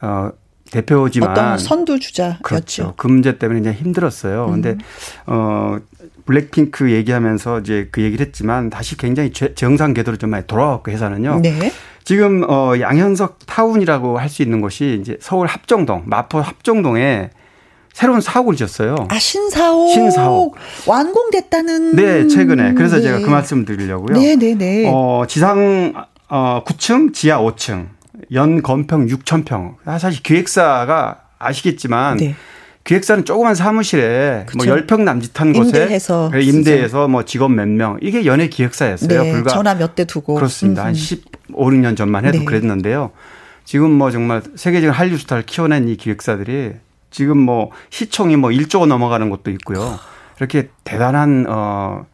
어 대표지만 어떤 선두 주자였죠. 그렇죠. 그 문제 때문에 이제 힘들었어요. 음. 근데 어 블랙핑크 얘기하면서 이제 그 얘기를 했지만 다시 굉장히 정상 궤도로 좀 많이 돌아왔고 회사는요. 네. 지금 어 양현석 타운이라고 할 수 있는 곳이 이제 서울 합정동, 마포 합정동에 새로운 사옥을 지었어요. 아, 신사옥. 신사옥. 완공됐다는. 네, 최근에. 그래서 네. 제가 그 말씀 드리려고요. 네, 네, 네. 어, 지상 어 9층, 지하 5층, 연 건평 6천 평. 사실 기획사가 아시겠지만 네. 기획사는 조그만 사무실에 그쵸. 뭐 10평 남짓한 곳에 임대해서, 임대해서 뭐 직원 몇 명. 이게 연예 기획사였어요. 네, 불과 전화 몇 대 두고. 그렇습니다. 한 15, 16년 전만 해도 네. 그랬는데요. 지금 뭐 정말 세계적인 한류 스타를 키워낸 이 기획사들이 지금 뭐 시총이 뭐 1조가 넘어가는 것도 있고요. 이렇게 대단한 어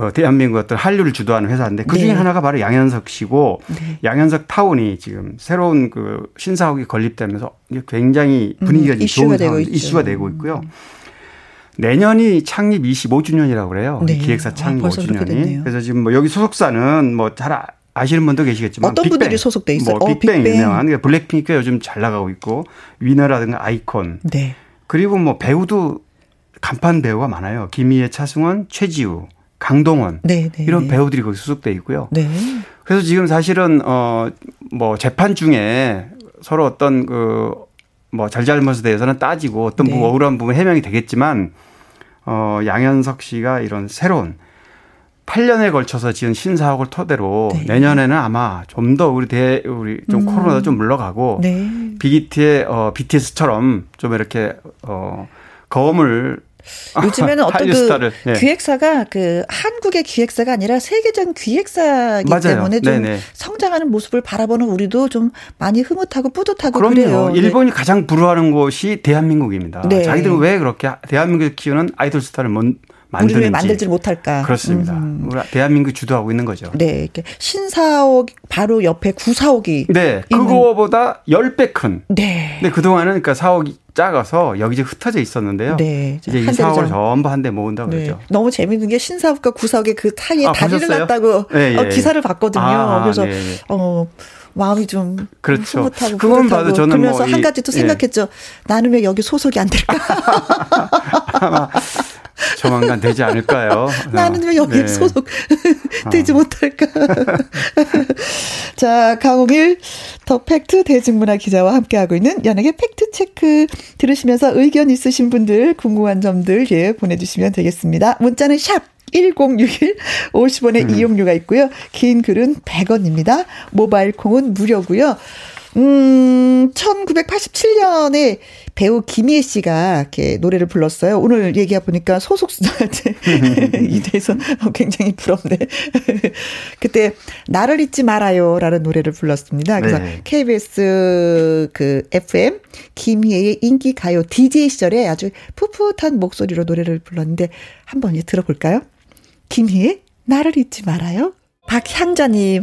어, 대한민국 어떤 한류를 주도하는 회사인데 그 중에 네. 하나가 바로 양현석 씨고 네. 양현석 타운이 지금 새로운 그 신사옥이 건립되면서 굉장히 분위기가 음, 좋은 되고 이슈가 되고 있고요. 내년이 창립 25주년이라고 그래요. 네. 기획사 아, 창립 아, 5주년이. 그래서 지금 뭐 여기 소속사는 뭐 잘 아시는 분도 계시겠지만 어떤 빅뱅, 분들이 소속돼 있어요? 뭐 어, 빅뱅, 빅뱅 유명한 그러니까 블랙핑크가 요즘 잘 나가고 있고 위너라든가 아이콘. 네. 그리고 뭐 배우도 간판 배우가 많아요. 김희애, 차승원, 최지우. 강동원 네, 네, 이런 네. 배우들이 거기 수속돼 있고요. 네. 그래서 지금 사실은 어뭐 재판 중에 서로 어떤 그뭐 잘잘못에 대해서는 따지고 어떤 네. 억울한 부분 해명이 되겠지만 어 양현석 씨가 이런 새로운 8년에 걸쳐서 지은 신사옥을 토대로 네. 내년에는 아마 좀 더 우리 대 우리 좀 음. 코로나 좀 물러가고 네. BT의 어 BTS처럼 좀 이렇게 어 거음을 요즘에는 어떤 그 네. 기획사가 그 한국의 기획사가 아니라 세계적인 기획사이기 맞아요. 때문에 좀 네네. 성장하는 모습을 바라보는 우리도 좀 많이 흐뭇하고 뿌듯하고 그럼요. 그래요. 일본이 네. 가장 부러워하는 곳이 대한민국입니다. 네. 자기들은 왜 그렇게 대한민국에서 키우는 아이돌 스타를 못 만드는지. 만들지 못할까? 그렇습니다. 음. 우리 대한민국이 주도하고 있는 거죠. 네. 이렇게 신사옥 바로 옆에 구사옥이 네. 그거보다 10배 큰. 네. 근데 그동안은 그러니까 사옥이 작아서 여기저기 흩어져 있었는데요. 네. 이제 이 사옥을 전부 한 대 모은다 네. 그러죠. 너무 재밌는 게 신사옥과 구사옥의 그 사이에 아, 다리를 놨다고 네, 예. 어, 기사를 봤거든요. 아, 그래서 네, 네. 어 마음이 좀 그렇죠. 흐뭇하고 그건 봐도 저는 그러면서 뭐 한 가지 또 예. 생각했죠. 나는 왜 여기 소속이 안 될까? 조만간 되지 않을까요? 나는 왜 여기 네. 소속 되지 어. 못할까? 자, 강일홍 더 팩트 대중문화 기자와 함께하고 있는 연예계 팩트 체크 들으시면서 의견 있으신 분들 궁금한 점들 예 보내주시면 되겠습니다. 문자는 샵 1061 50원의 음. 이용료가 있고요. 긴 글은 100원입니다. 모바일 콩은 무료고요. 음, 1987년에 배우 김희애 씨가 이렇게 노래를 불렀어요. 오늘 얘기해 보니까 소속사한테 이 대해서 굉장히 부럽네. 그때 나를 잊지 말아요라는 노래를 불렀습니다. 그래서 네. KBS 그 FM 김희애의 인기 가요 DJ 시절에 아주 풋풋한 목소리로 노래를 불렀는데 한번 들어볼까요? 김희애 나를 잊지 말아요. 박향자님,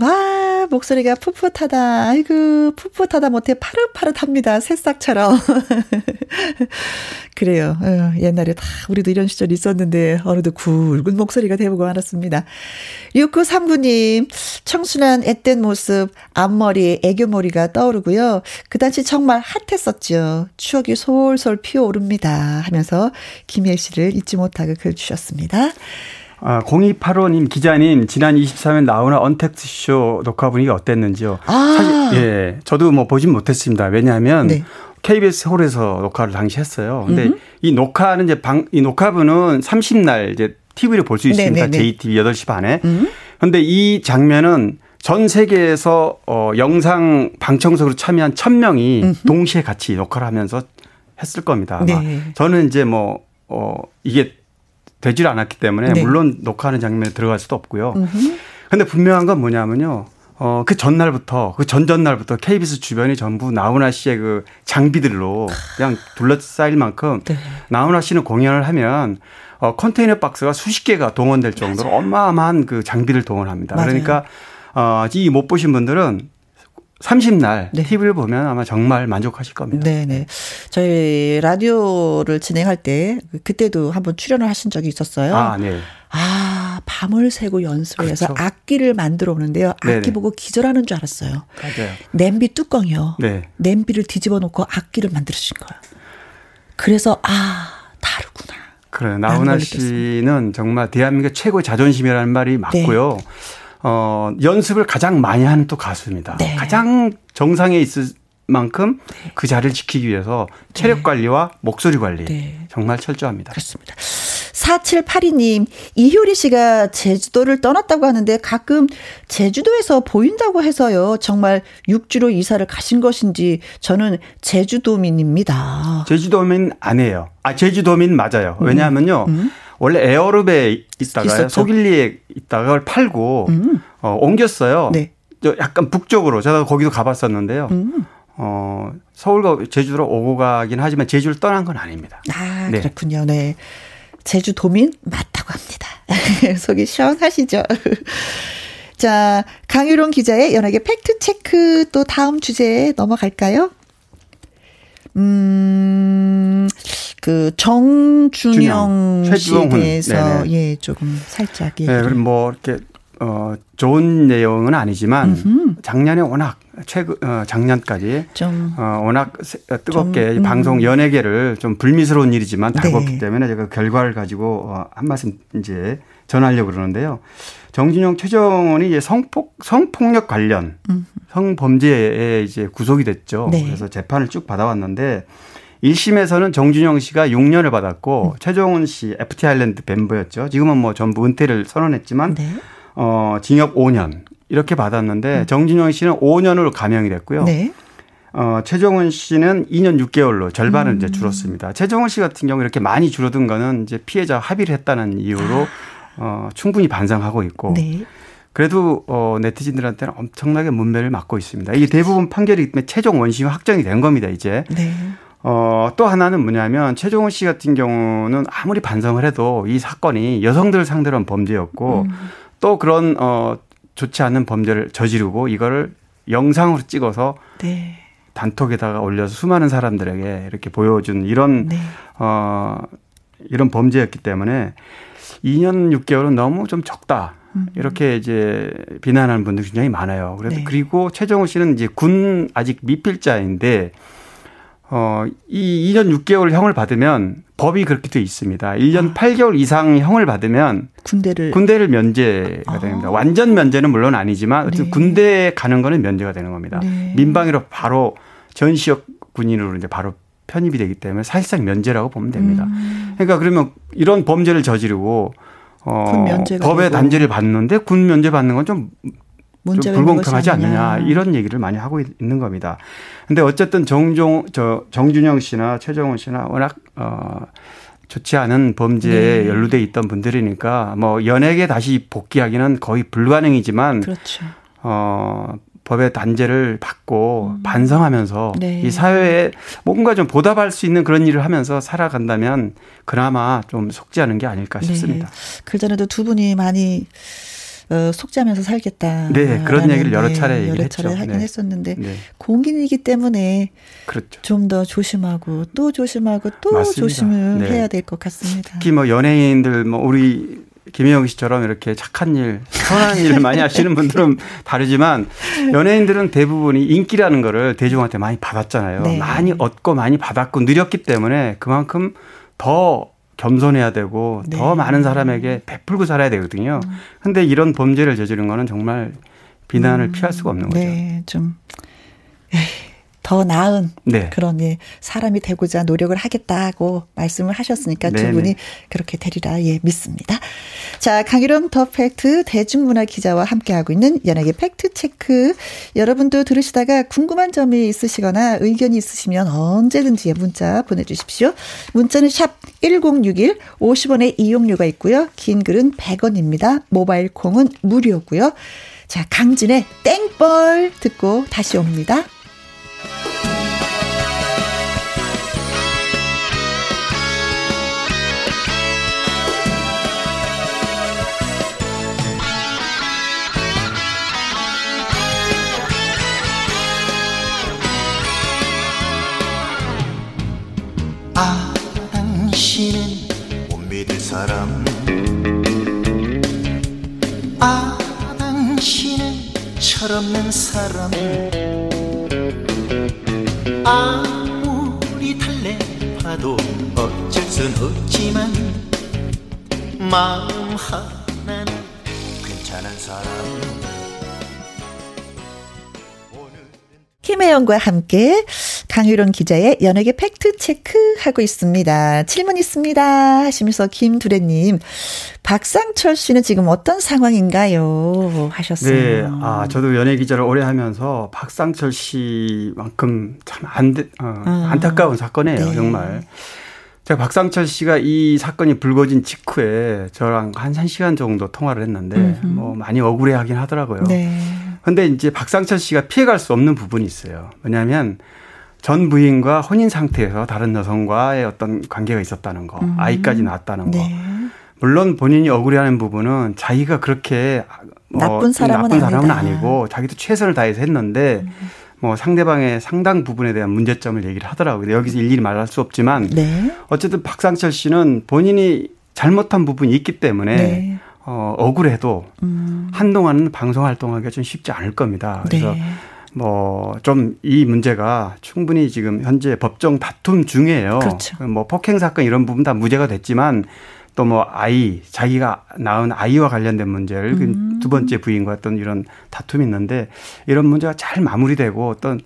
아, 목소리가 풋풋하다. 아이고, 풋풋하다 못해 파릇파릇합니다. 새싹처럼. 그래요. 어, 옛날에 다 우리도 이런 시절 있었는데, 어느덧 굵은 목소리가 되고 말았습니다. 6939님, 청순한 앳된 모습, 앞머리, 애교머리가 떠오르고요. 그 당시 정말 핫했었죠. 추억이 솔솔 피어오릅니다. 하면서 김혜 씨를 잊지 못하고 글 주셨습니다. 아, 0285님 기자님 지난 23일 나오는 언택트 쇼 녹화 분위기 어땠는지요? 아. 사실 예, 저도 뭐 보진 못했습니다. 왜냐하면 네. KBS 홀에서 녹화를 당시 했어요. 근데 음흠. 이 녹화는 이제 방, 이 녹화분은 30날 이제 TV를 볼 수 있습니다. 네네네. JTV 8시 반에. 음. 근데 이 장면은 전 세계에서 어 영상 방청석으로 참여한 1000명이 음흠. 동시에 같이 녹화를 하면서 했을 겁니다. 네. 저는 이제 뭐 어, 이게 되질 않았기 때문에 네. 물론 녹화하는 장면에 들어갈 수도 없고요. 그런데 분명한 건 뭐냐면요. 어, 그 전날부터, 그 전전날부터 KBS 주변이 전부 나훈아 씨의 그 장비들로 그냥 둘러싸일 만큼 네. 나훈아 씨는 공연을 하면 어, 컨테이너 박스가 수십 개가 동원될 정도로 맞아요. 어마어마한 그 장비를 동원합니다. 맞아요. 그러니까 어, 이 못 보신 분들은 30날 네. TV를 보면 아마 정말 만족하실 겁니다. 네네. 네. 저희 라디오를 진행할 때 그때도 한번 출연을 하신 적이 있었어요. 아, 네. 아, 밤을 새고 연습을 그렇죠. 해서 악기를 만들어 오는데요. 악기 네네. 보고 기절하는 줄 알았어요. 맞아요. 냄비 뚜껑이요. 네. 냄비를 뒤집어 놓고 악기를 만들어주신 거예요. 그래서 아, 다르구나. 그래요. 나훈아 씨는 정말 대한민국 최고의 자존심이라는 말이 맞고요. 네. 어, 연습을 가장 많이 하는 또 가수입니다. 네. 가장 정상에 있을 만큼 네. 그 자리를 지키기 위해서 체력 네. 관리와 목소리 관리 네. 정말 철저합니다. 그렇습니다. 4782님, 이효리 씨가 제주도를 떠났다고 하는데 가끔 제주도에서 보인다고 해서요. 정말 육지로 이사를 가신 것인지 저는 제주도민입니다. 제주도민 아니에요. 아, 제주도민 맞아요. 왜냐하면요. 음. 음. 원래 에어룹에 있다가 속일리에 있다가 그걸 팔고 음. 어, 옮겼어요. 네. 저 약간 북쪽으로 제가 거기도 가봤었는데요. 음. 어, 서울과 제주로 오고 가긴 하지만 제주를 떠난 건 아닙니다. 아, 네. 그렇군요. 네. 제주도민 맞다고 합니다. 속이 시원하시죠? 자, 강유론 기자의 연예계 팩트 체크 또 다음 주제에 넘어갈까요? 음, 그 정준영 씨에 대해서 네네. 예 조금 살짝 예. 네, 그럼 뭐 이렇게 어, 좋은 내용은 아니지만 음흠. 작년에 워낙 최근 어, 작년까지 좀 어, 워낙 어, 뜨겁게 좀, 음. 방송 연예계를 좀 불미스러운 일이지만 다뤘기 네. 때문에 제가 결과를 가지고 어, 한 말씀 이제 전하려고 그러는데요. 정진영 최정원이 이제 성폭 성폭력 관련 음. 성범죄에 이제 구속이 됐죠. 네. 그래서 재판을 쭉 받아왔는데 1심에서는 정준영 씨가 6년을 받았고 음. 최정훈 씨 FT 아일랜드 멤버였죠. 지금은 뭐 전부 은퇴를 선언했지만 네. 어 징역 5년 이렇게 받았는데 음. 정준영 씨는 5년으로 감형이 됐고요. 네. 어, 최정훈 씨는 2년 6개월로 절반을 음. 이제 줄었습니다. 최정훈 씨 같은 경우 이렇게 많이 줄어든 거는 이제 피해자 합의를 했다는 이유로 아. 어, 충분히 반성하고 있고 네. 그래도 어, 네티즌들한테는 엄청나게 문매를 맞고 있습니다. 이게 대부분 판결이기 때문에 최종 원심이 확정이 된 겁니다. 이제. 네. 어, 또 하나는 뭐냐면 최종훈 씨 같은 경우는 아무리 반성을 해도 이 사건이 여성들 상대로 한 범죄였고 음. 또 그런 어, 좋지 않은 범죄를 저지르고 이거를 영상으로 찍어서 네. 단톡에다가 올려서 수많은 사람들에게 이렇게 보여준 이런 네. 어 이런 범죄였기 때문에 2년 6개월은 너무 좀 적다. 음. 이렇게 이제 비난하는 분들이 굉장히 많아요. 그래서 네. 그리고 최정우 씨는 이제 군 아직 미필자인데 어, 이 2년 6개월 형을 받으면 법이 그렇게 돼 있습니다. 1년 아. 8개월 이상 형을 받으면 군대를 군대를 면제가 아. 됩니다. 완전 면제는 물론 아니지만 어쨌든 네. 군대에 가는 거는 면제가 되는 겁니다. 네. 민방위로 바로 전시역 군인으로 이제 바로 편입이 되기 때문에 사실상 면제라고 보면 됩니다. 음. 그러니까 그러면 이런 범죄를 저지르고 어 법의. 단죄를 받는데 군 면제 받는 건 좀 좀 불공평하지 않느냐 이런 얘기를 많이 하고 있는 겁니다. 근데 어쨌든 정종 저 정준영 씨나 최정훈 씨나 워낙 어 좋지 않은 범죄에 네. 연루돼 있던 분들이니까 뭐 연예계 다시 복귀하기는 거의 불가능이지만 그렇죠. 어 법의 단죄를 받고 음. 반성하면서 네. 이 사회에 뭔가 좀 보답할 수 있는 그런 일을 하면서 살아간다면 그나마 좀 속지 않은 게 아닐까 네. 싶습니다. 네. 그 전에도 두 분이 많이 어, 속자면서 살겠다. 네, 그런 얘기를 여러 차례 네, 여러 차례 하긴 네. 했었는데 네. 공인이기 때문에 그렇죠. 좀 더 조심하고 또 조심하고 또 맞습니다. 조심을 네. 해야 될 것 같습니다. 특히 뭐 연예인들 뭐 우리 김혜영 씨처럼 이렇게 착한 일, 선한 일을 많이 하시는 분들은 다르지만 연예인들은 대부분이 인기라는 거를 대중한테 많이 받았잖아요. 네. 많이 얻고 많이 받았고 누렸기 때문에 그만큼 더 겸손해야 되고 네. 더 많은 사람에게 베풀고 살아야 되거든요. 음. 근데 이런 범죄를 저지른 거는 정말 비난을 음. 피할 수가 없는 거죠. 네, 좀. 더 나은 네. 그런 예, 사람이 되고자 노력을 하겠다고 말씀을 하셨으니까 네네. 두 분이 그렇게 되리라 예 믿습니다. 자 강일홍 더 팩트 대중문화 기자와 함께하고 있는 연예계 팩트 체크 여러분도 들으시다가 궁금한 점이 있으시거나 의견이 있으시면 언제든지 문자 보내주십시오. 문자는 샵 #1061 50원의 이용료가 있고요. 긴 글은 100원입니다. 모바일 콩은 무료고요. 자 강진의 땡벌 듣고 다시 옵니다. 철없는 사람 아무리 달래봐도 어쩔 순 없지만 마음 하나는 괜찮은 사람. 김혜영과 함께 강유론 기자의 연예계 팩트 체크 하고 있습니다. 질문 있습니다. 하시면서 김두래님, 박상철 씨는 지금 어떤 상황인가요? 하셨어요. 네, 아 저도 연예 기자를 오래 하면서 박상철 씨만큼 참 안, 어, 아, 안타까운 사건이에요, 네. 정말. 제가 박상철 씨가 이 사건이 불거진 직후에 저랑 한 1시간 정도 통화를 했는데 음흠. 뭐 많이 억울해 하긴 하더라고요. 네. 근데 이제 박상철 씨가 피해갈 수 없는 부분이 있어요. 왜냐하면 전 부인과 혼인 상태에서 다른 여성과의 어떤 관계가 있었다는 거, 음. 아이까지 낳았다는 거. 네. 물론 본인이 억울해하는 부분은 자기가 그렇게 뭐 나쁜 사람은, 나쁜 사람은 아니고 자기도 최선을 다해서 했는데 음. 뭐 상대방의 상당 부분에 대한 문제점을 얘기를 하더라고요. 여기서 일일이 말할 수 없지만 네. 어쨌든 박상철 씨는 본인이 잘못한 부분이 있기 때문에 네. 어, 억울해도 음. 한동안은 방송 활동하기가 좀 쉽지 않을 겁니다. 그래서 네. 뭐 좀 이 문제가 충분히 지금 현재 법정 다툼 중이에요. 그렇죠. 뭐 폭행 사건 이런 부분 다 무죄가 됐지만 또 뭐 아이 자기가 낳은 아이와 관련된 문제를 그 음. 두 번째 부인과 어떤 이런 다툼이 있는데 이런 문제가 잘 마무리되고 어떤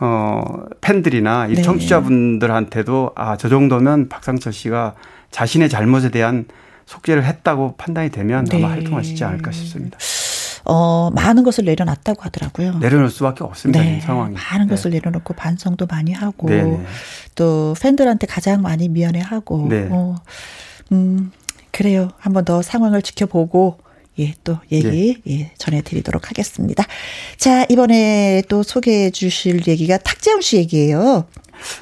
어 팬들이나 이 네. 청취자분들한테도 아 저 정도면 박상철 씨가 자신의 잘못에 대한 속죄를 했다고 판단이 되면 네. 아마 활동하시지 않을까 싶습니다. 어, 많은 것을 내려놨다고 하더라고요. 내려놓을 수밖에 없습니다. 네. 상황이. 많은 네. 것을 내려놓고 반성도 많이 하고 네네. 네. 또 팬들한테 가장 많이 미안해하고 네. 어, 음, 그래요. 한번 더 상황을 지켜보고 예, 또 얘기 네. 예, 전해드리도록 하겠습니다. 자, 이번에 또 소개해 주실 얘기가 탁재훈 씨 얘기예요.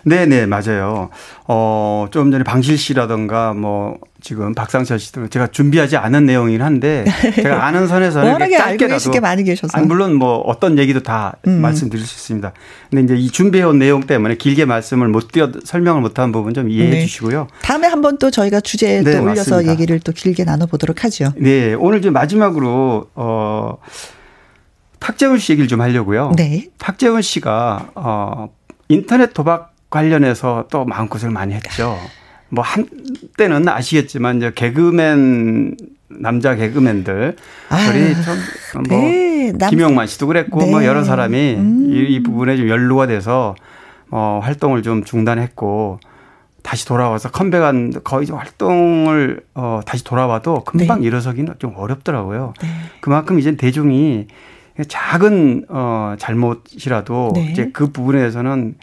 네, 네, 맞아요. 어, 좀 전에 방실 씨라던가 뭐 지금 박상철 씨도 제가 준비하지 않은 내용이긴 한데 제가 아는 선에서는 워낙에 알고 계실 게 많이 계셔서 아니, 물론 뭐 어떤 얘기도 다 음. 말씀드릴 수 있습니다. 근데 이제 이 준비해온 내용 때문에 길게 말씀을 못 드려 설명을 못한 부분 좀 이해해 네. 주시고요. 다음에 한번 또 저희가 주제에 네, 또 올려서 맞습니다. 얘기를 또 길게 나눠보도록 하죠. 네, 오늘 이제 마지막으로 어. 탁재훈 씨 얘기를 좀 하려고요. 네. 탁재훈 씨가 어 인터넷 도박 관련해서 또 마음고생을 많이 했죠. 뭐 한때는 아시겠지만 이제 개그맨 남자 개그맨들 우리 좀뭐 네, 김용만 씨도 그랬고 뭐 네. 뭐 여러 사람이 음. 이, 이, 부분에 좀 연루가 돼서 어 활동을 좀 중단했고 다시 돌아와서 컴백한 거의 좀 활동을 어 다시 돌아와도 금방 네. 일어서기는 좀 어렵더라고요. 네. 그만큼 이제 대중이 작은 어 잘못이라도 네. 이제 그 부분에 대해서는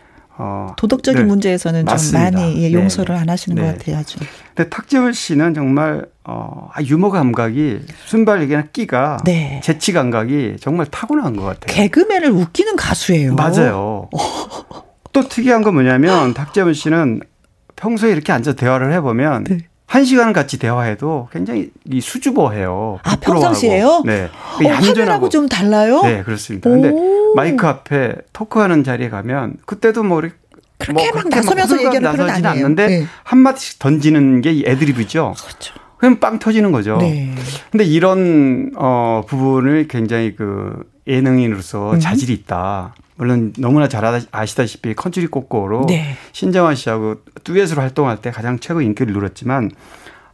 어, 도덕적인 네. 문제에서는 맞습니다. 좀 많이 예, 용서를 네. 안 하시는 네. 것 같아요. 아주. 근데 탁재훈 씨는 정말 어, 아, 유머 감각이 순발력이나 끼가 네. 재치 감각이 정말 타고난 것 같아요. 개그맨을 웃기는 가수예요. 맞아요. 또 특이한 건 뭐냐면 탁재훈 씨는 평소에 이렇게 앉아 대화를 해보면 네. 한 시간을 같이 대화해도 굉장히 이 수줍어해요. 아, 평상시에요? 네. 어, 화면하고 좀 달라요? 네, 그렇습니다. 오. 근데 마이크 앞에 토크하는 자리에 가면 그때도 뭐 그렇게 뭐막 나서면서 얘기하는 그런 아니에요. 않는데 네. 한 마디씩 던지는 게 애드립이죠. 그렇죠. 그럼 빵 터지는 거죠. 네. 근데 이런 어 부분을 굉장히 그 예능인으로서 음. 자질이 있다. 물론 너무나 잘 아시다시피 컨츄리 꼬꼬로 네. 신정환 씨하고 듀엣으로 활동할 때 가장 최고 인기를 누렸지만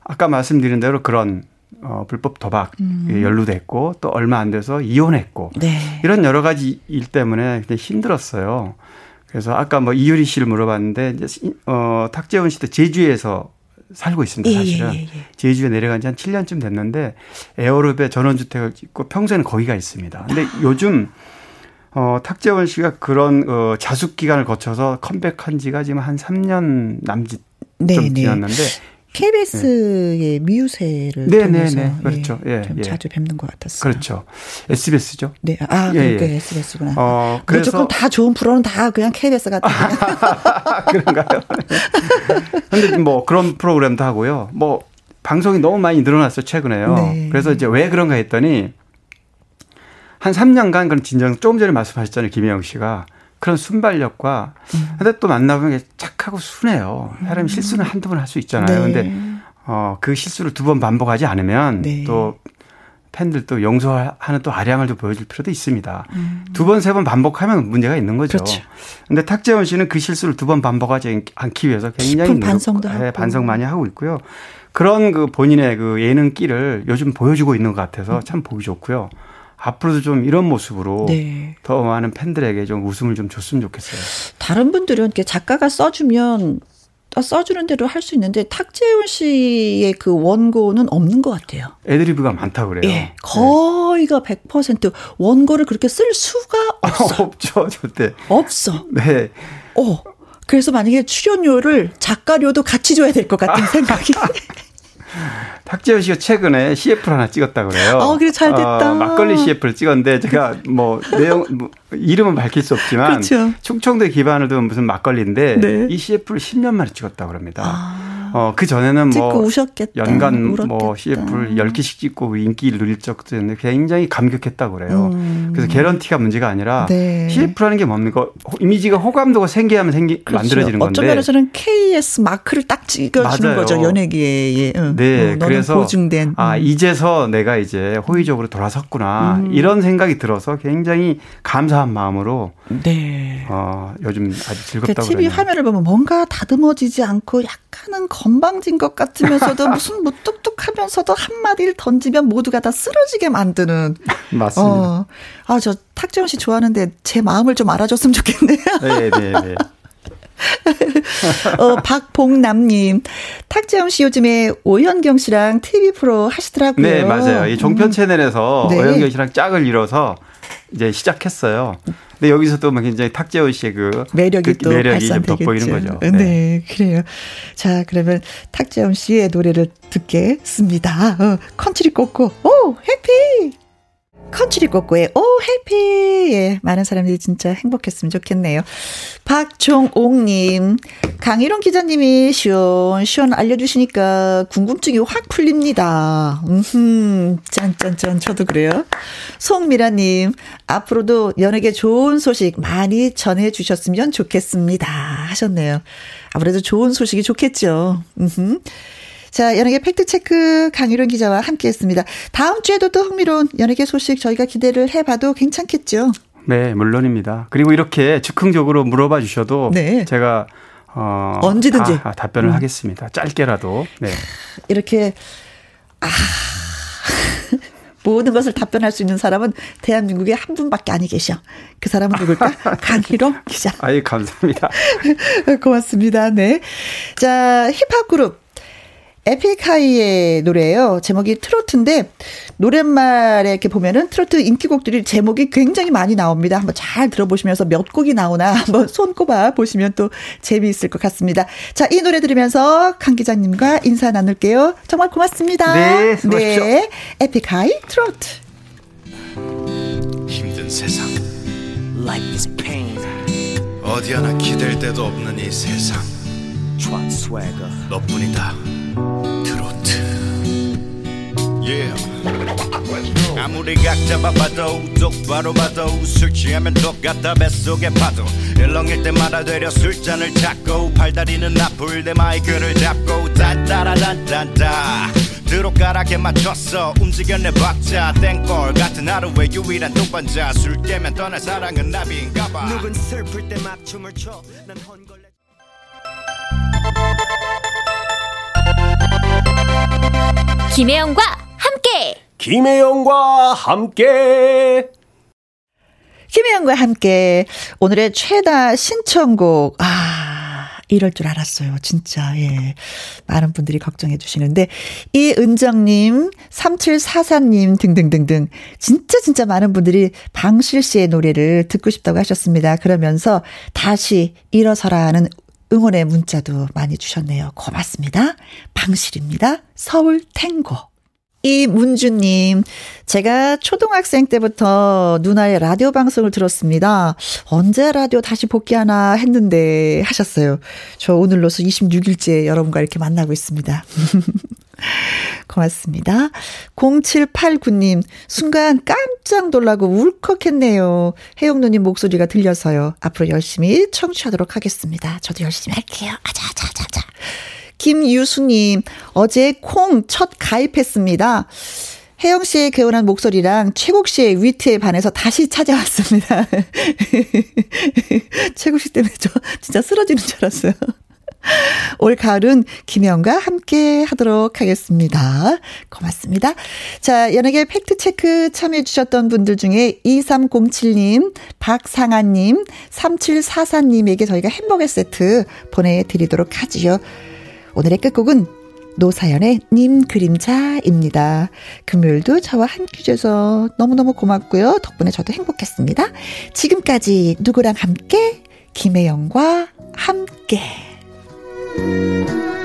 아까 말씀드린 대로 그런 어, 불법 도박 음. 연루됐고 또 얼마 안 돼서 이혼했고 네. 이런 여러 가지 일 때문에 굉장히 힘들었어요. 그래서 아까 뭐 이효리 씨를 물어봤는데 이제 어 탁재훈 씨도 제주에서 살고 있습니다. 예, 사실은 예, 예, 예. 제주에 내려간 지 한 7년쯤 됐는데 에어롭에 전원주택을 짓고 평소에는 거기가 있습니다. 근데 요즘 어, 탁재원 씨가 그런 어, 자숙 기간을 거쳐서 컴백한 지가 지금 한 3년 남짓 좀 네, 네. 지났는데 KBS의 네. 미우새를 네, 네, 네. 그렇죠. 예, 좀 예. 자주 뵙는 것 같았어요. 그렇죠. SBS죠. 네, 아, 예, 그러니까 예. SBS구나. 어, 그래서 조금 다 좋은 프로는 다 그냥 KBS 같아요. 그런가요? 근데 뭐 그런 프로그램도 하고요. 뭐 방송이 너무 많이 늘어났어요 최근에요. 네. 그래서 이제 왜 그런가 했더니 한 3년간 그런 진정 조금 전에 말씀하셨잖아요. 김혜영 씨가. 그런 순발력과 음. 근데 또 만나보면 착하고 순해요. 사람이 음. 실수는 한두 번 할 수 있잖아요. 네. 근데 어, 그 실수를 두 번 반복하지 않으면 네. 또 팬들도 용서하는 또 아량을 좀 보여줄 필요도 있습니다. 음. 두 번, 세 번 반복하면 문제가 있는 거죠. 그렇죠. 근데 탁재원 씨는 그 실수를 두 번 반복하지 않기 위해서 굉장히 반성도 하고. 반성 많이 하고 있고요. 그런 그 본인의 그 예능기를 요즘 보여주고 있는 것 같아서 음. 참 보기 좋고요. 앞으로도 좀 이런 모습으로 네. 더 많은 팬들에게 좀 웃음을 좀 줬으면 좋겠어요. 다른 분들은 이렇게 작가가 써주면 써주는 대로 할 수 있는데 탁재훈 씨의 그 원고는 없는 것 같아요. 애드리브가 많다 그래요. 예, 거의가 네. 100% 원고를 그렇게 쓸 수가 없어. 없죠, 절대. 없어. 네. 어. 그래서 만약에 출연료를 작가료도 같이 줘야 될 것 같은 생각이. 탁재훈 씨가 최근에 CF를 하나 찍었다 그래요. 어, 그래 잘 됐다. 어, 막걸리 CF를 찍었는데 제가 뭐 내용 뭐 이름은 밝힐 수 없지만 그렇죠. 충청도 기반을 둔 무슨 막걸리인데 네. 이 CF를 10년 만에 찍었다 그럽니다. 아. 어, 그 전에는 뭐 우셨겠다. 연간 울었겠다. 뭐 CF를 10개씩 찍고 인기를 누릴 적도 있는데 굉장히 감격했다고 그래요. 음. 그래서 개런티가 문제가 아니라 네. CF라는 게 뭡니까? 이미지가 호감도가 생겨야만 생기 그렇죠. 만들어지는 건데. 어쩌 면에서는 KS 마크를 딱 찍어 주는 거죠. 연예계에. 응. 네. 어, 그래서 보증된. 아, 음. 이제서 내가 이제 호의적으로 돌아섰구나. 음. 이런 생각이 들어서 굉장히 감사한 마음으로 네. 어, 요즘 아주 즐겁다고 TV 그러네요. 화면을 보면 뭔가 다듬어지지 않고 약간은 건방진 것 같으면서도 무슨 무뚝뚝하면서도 한마디를 던지면 모두가 다 쓰러지게 만드는. 맞습니다. 어. 아, 저 탁재훈 씨 좋아하는데 제 마음을 좀 알아줬으면 좋겠네요. 네, 네, 네. 어, 박봉남님, 탁재훈 씨 요즘에 오현경 씨랑 TV 프로 하시더라고요. 네, 맞아요. 이 종편 음. 채널에서 네. 오현경 씨랑 짝을 이뤄서 이제 시작했어요. 근데 여기서 도 굉장히 탁재훈 씨의 그 매력이 그 또 매력이 좀 돋보이는 거죠. 네. 네. 그래요. 자, 그러면 탁재훈 씨의 노래를 듣겠습니다. 어, 컨트리 꼬꼬, Oh, Happy! 컨츄리 꼬꼬의 오 해피 예 많은 사람들이 진짜 행복했으면 좋겠네요. 박종옥님 강희롱 기자님이 시원 시원 알려주시니까 궁금증이 확 풀립니다. 음 짠짠짠 저도 그래요. 송미라님 앞으로도 연예계 좋은 소식 많이 전해주셨으면 좋겠습니다 하셨네요. 아무래도 좋은 소식이 좋겠죠. 음 자, 연예계 팩트체크 강유론 기자와 함께 했습니다. 다음 주에도 또 흥미로운 연예계 소식 저희가 기대를 해봐도 괜찮겠죠? 네, 물론입니다. 그리고 이렇게 즉흥적으로 물어봐 주셔도 네. 제가 어, 언제든지 아, 답변을 음. 하겠습니다. 짧게라도. 네. 이렇게 아 모든 것을 답변할 수 있는 사람은 대한민국에 한 분밖에 아니 계셔. 그 사람은 누굴까? 강희롱 기자. 아유, 감사합니다. 고맙습니다. 네. 자, 힙합 그룹 에픽하이의 노래예요. 제목이 트로트인데 노랫말에 이렇게 보면은 트로트 인기곡들이 제목이 굉장히 많이 나옵니다. 한번 잘 들어보시면서 몇 곡이 나오나 한번 손꼽아 보시면 또 재미있을 것 같습니다. 자, 이 노래 들으면서 강 기자님과 인사 나눌게요. 정말 고맙습니다. 네, 수고하십시오. 네, 에픽하이 트로트. 힘든 세상. Life is pain. 어디 하나 기댈 데도 없는 이 세상. 너뿐이다. 아무리 각자 바빠도 똑바로 봐도 술 취하면 똑같다 뱃속에 파도. 일렁일 때마다 되려 술잔을 찾고 팔다리는 아플 때 마이크를 잡고 딴따라단딴따. 드롭가락에 맞췄어 움직여내 박자 땡벌 같은 하루의 유일한 동반자. 술 깨면 떠날 사랑은 나비인가봐. 누군 슬플 때 맞춤을 춰난 헛걸레 김혜영과 함께. 김혜영과 함께. 김혜영과 함께 오늘의 최다 신청곡 아 이럴 줄 알았어요. 진짜 예 많은 분들이 걱정해 주시는데 이은정님 3744님 등등등등 진짜 진짜 많은 분들이 방실 씨의 노래를 듣고 싶다고 하셨습니다. 그러면서 다시 일어서라 하는 응원의 문자도 많이 주셨네요. 고맙습니다. 방실입니다. 서울 탱고. 이문주님, 제가 초등학생 때부터 누나의 라디오 방송을 들었습니다. 언제 라디오 다시 복귀하나 했는데 하셨어요. 저 오늘로서 26일째 여러분과 이렇게 만나고 있습니다. 고맙습니다. 0789님, 순간 깜짝 놀라고 울컥했네요. 혜영 누님 목소리가 들려서요. 앞으로 열심히 청취하도록 하겠습니다. 저도 열심히 할게요. 아자아자아자. 김유수님, 어제 콩 첫 가입했습니다. 혜영 씨의 개운한 목소리랑 최국 씨의 위트에 반해서 다시 찾아왔습니다. 최국 씨 때문에 저 진짜 쓰러지는 줄 알았어요. 올 가을은 김혜영과 함께 하도록 하겠습니다. 고맙습니다. 자, 연예계 팩트체크 참여해주셨던 분들 중에 2307님, 박상아님, 3744님에게 저희가 햄버거 세트 보내드리도록 하지요. 오늘의 끝곡은 노사연의 님 그림자입니다. 금요일도 저와 함께 해줘서 너무너무 고맙고요. 덕분에 저도 행복했습니다. 지금까지 누구랑 함께? 김혜영과 함께. you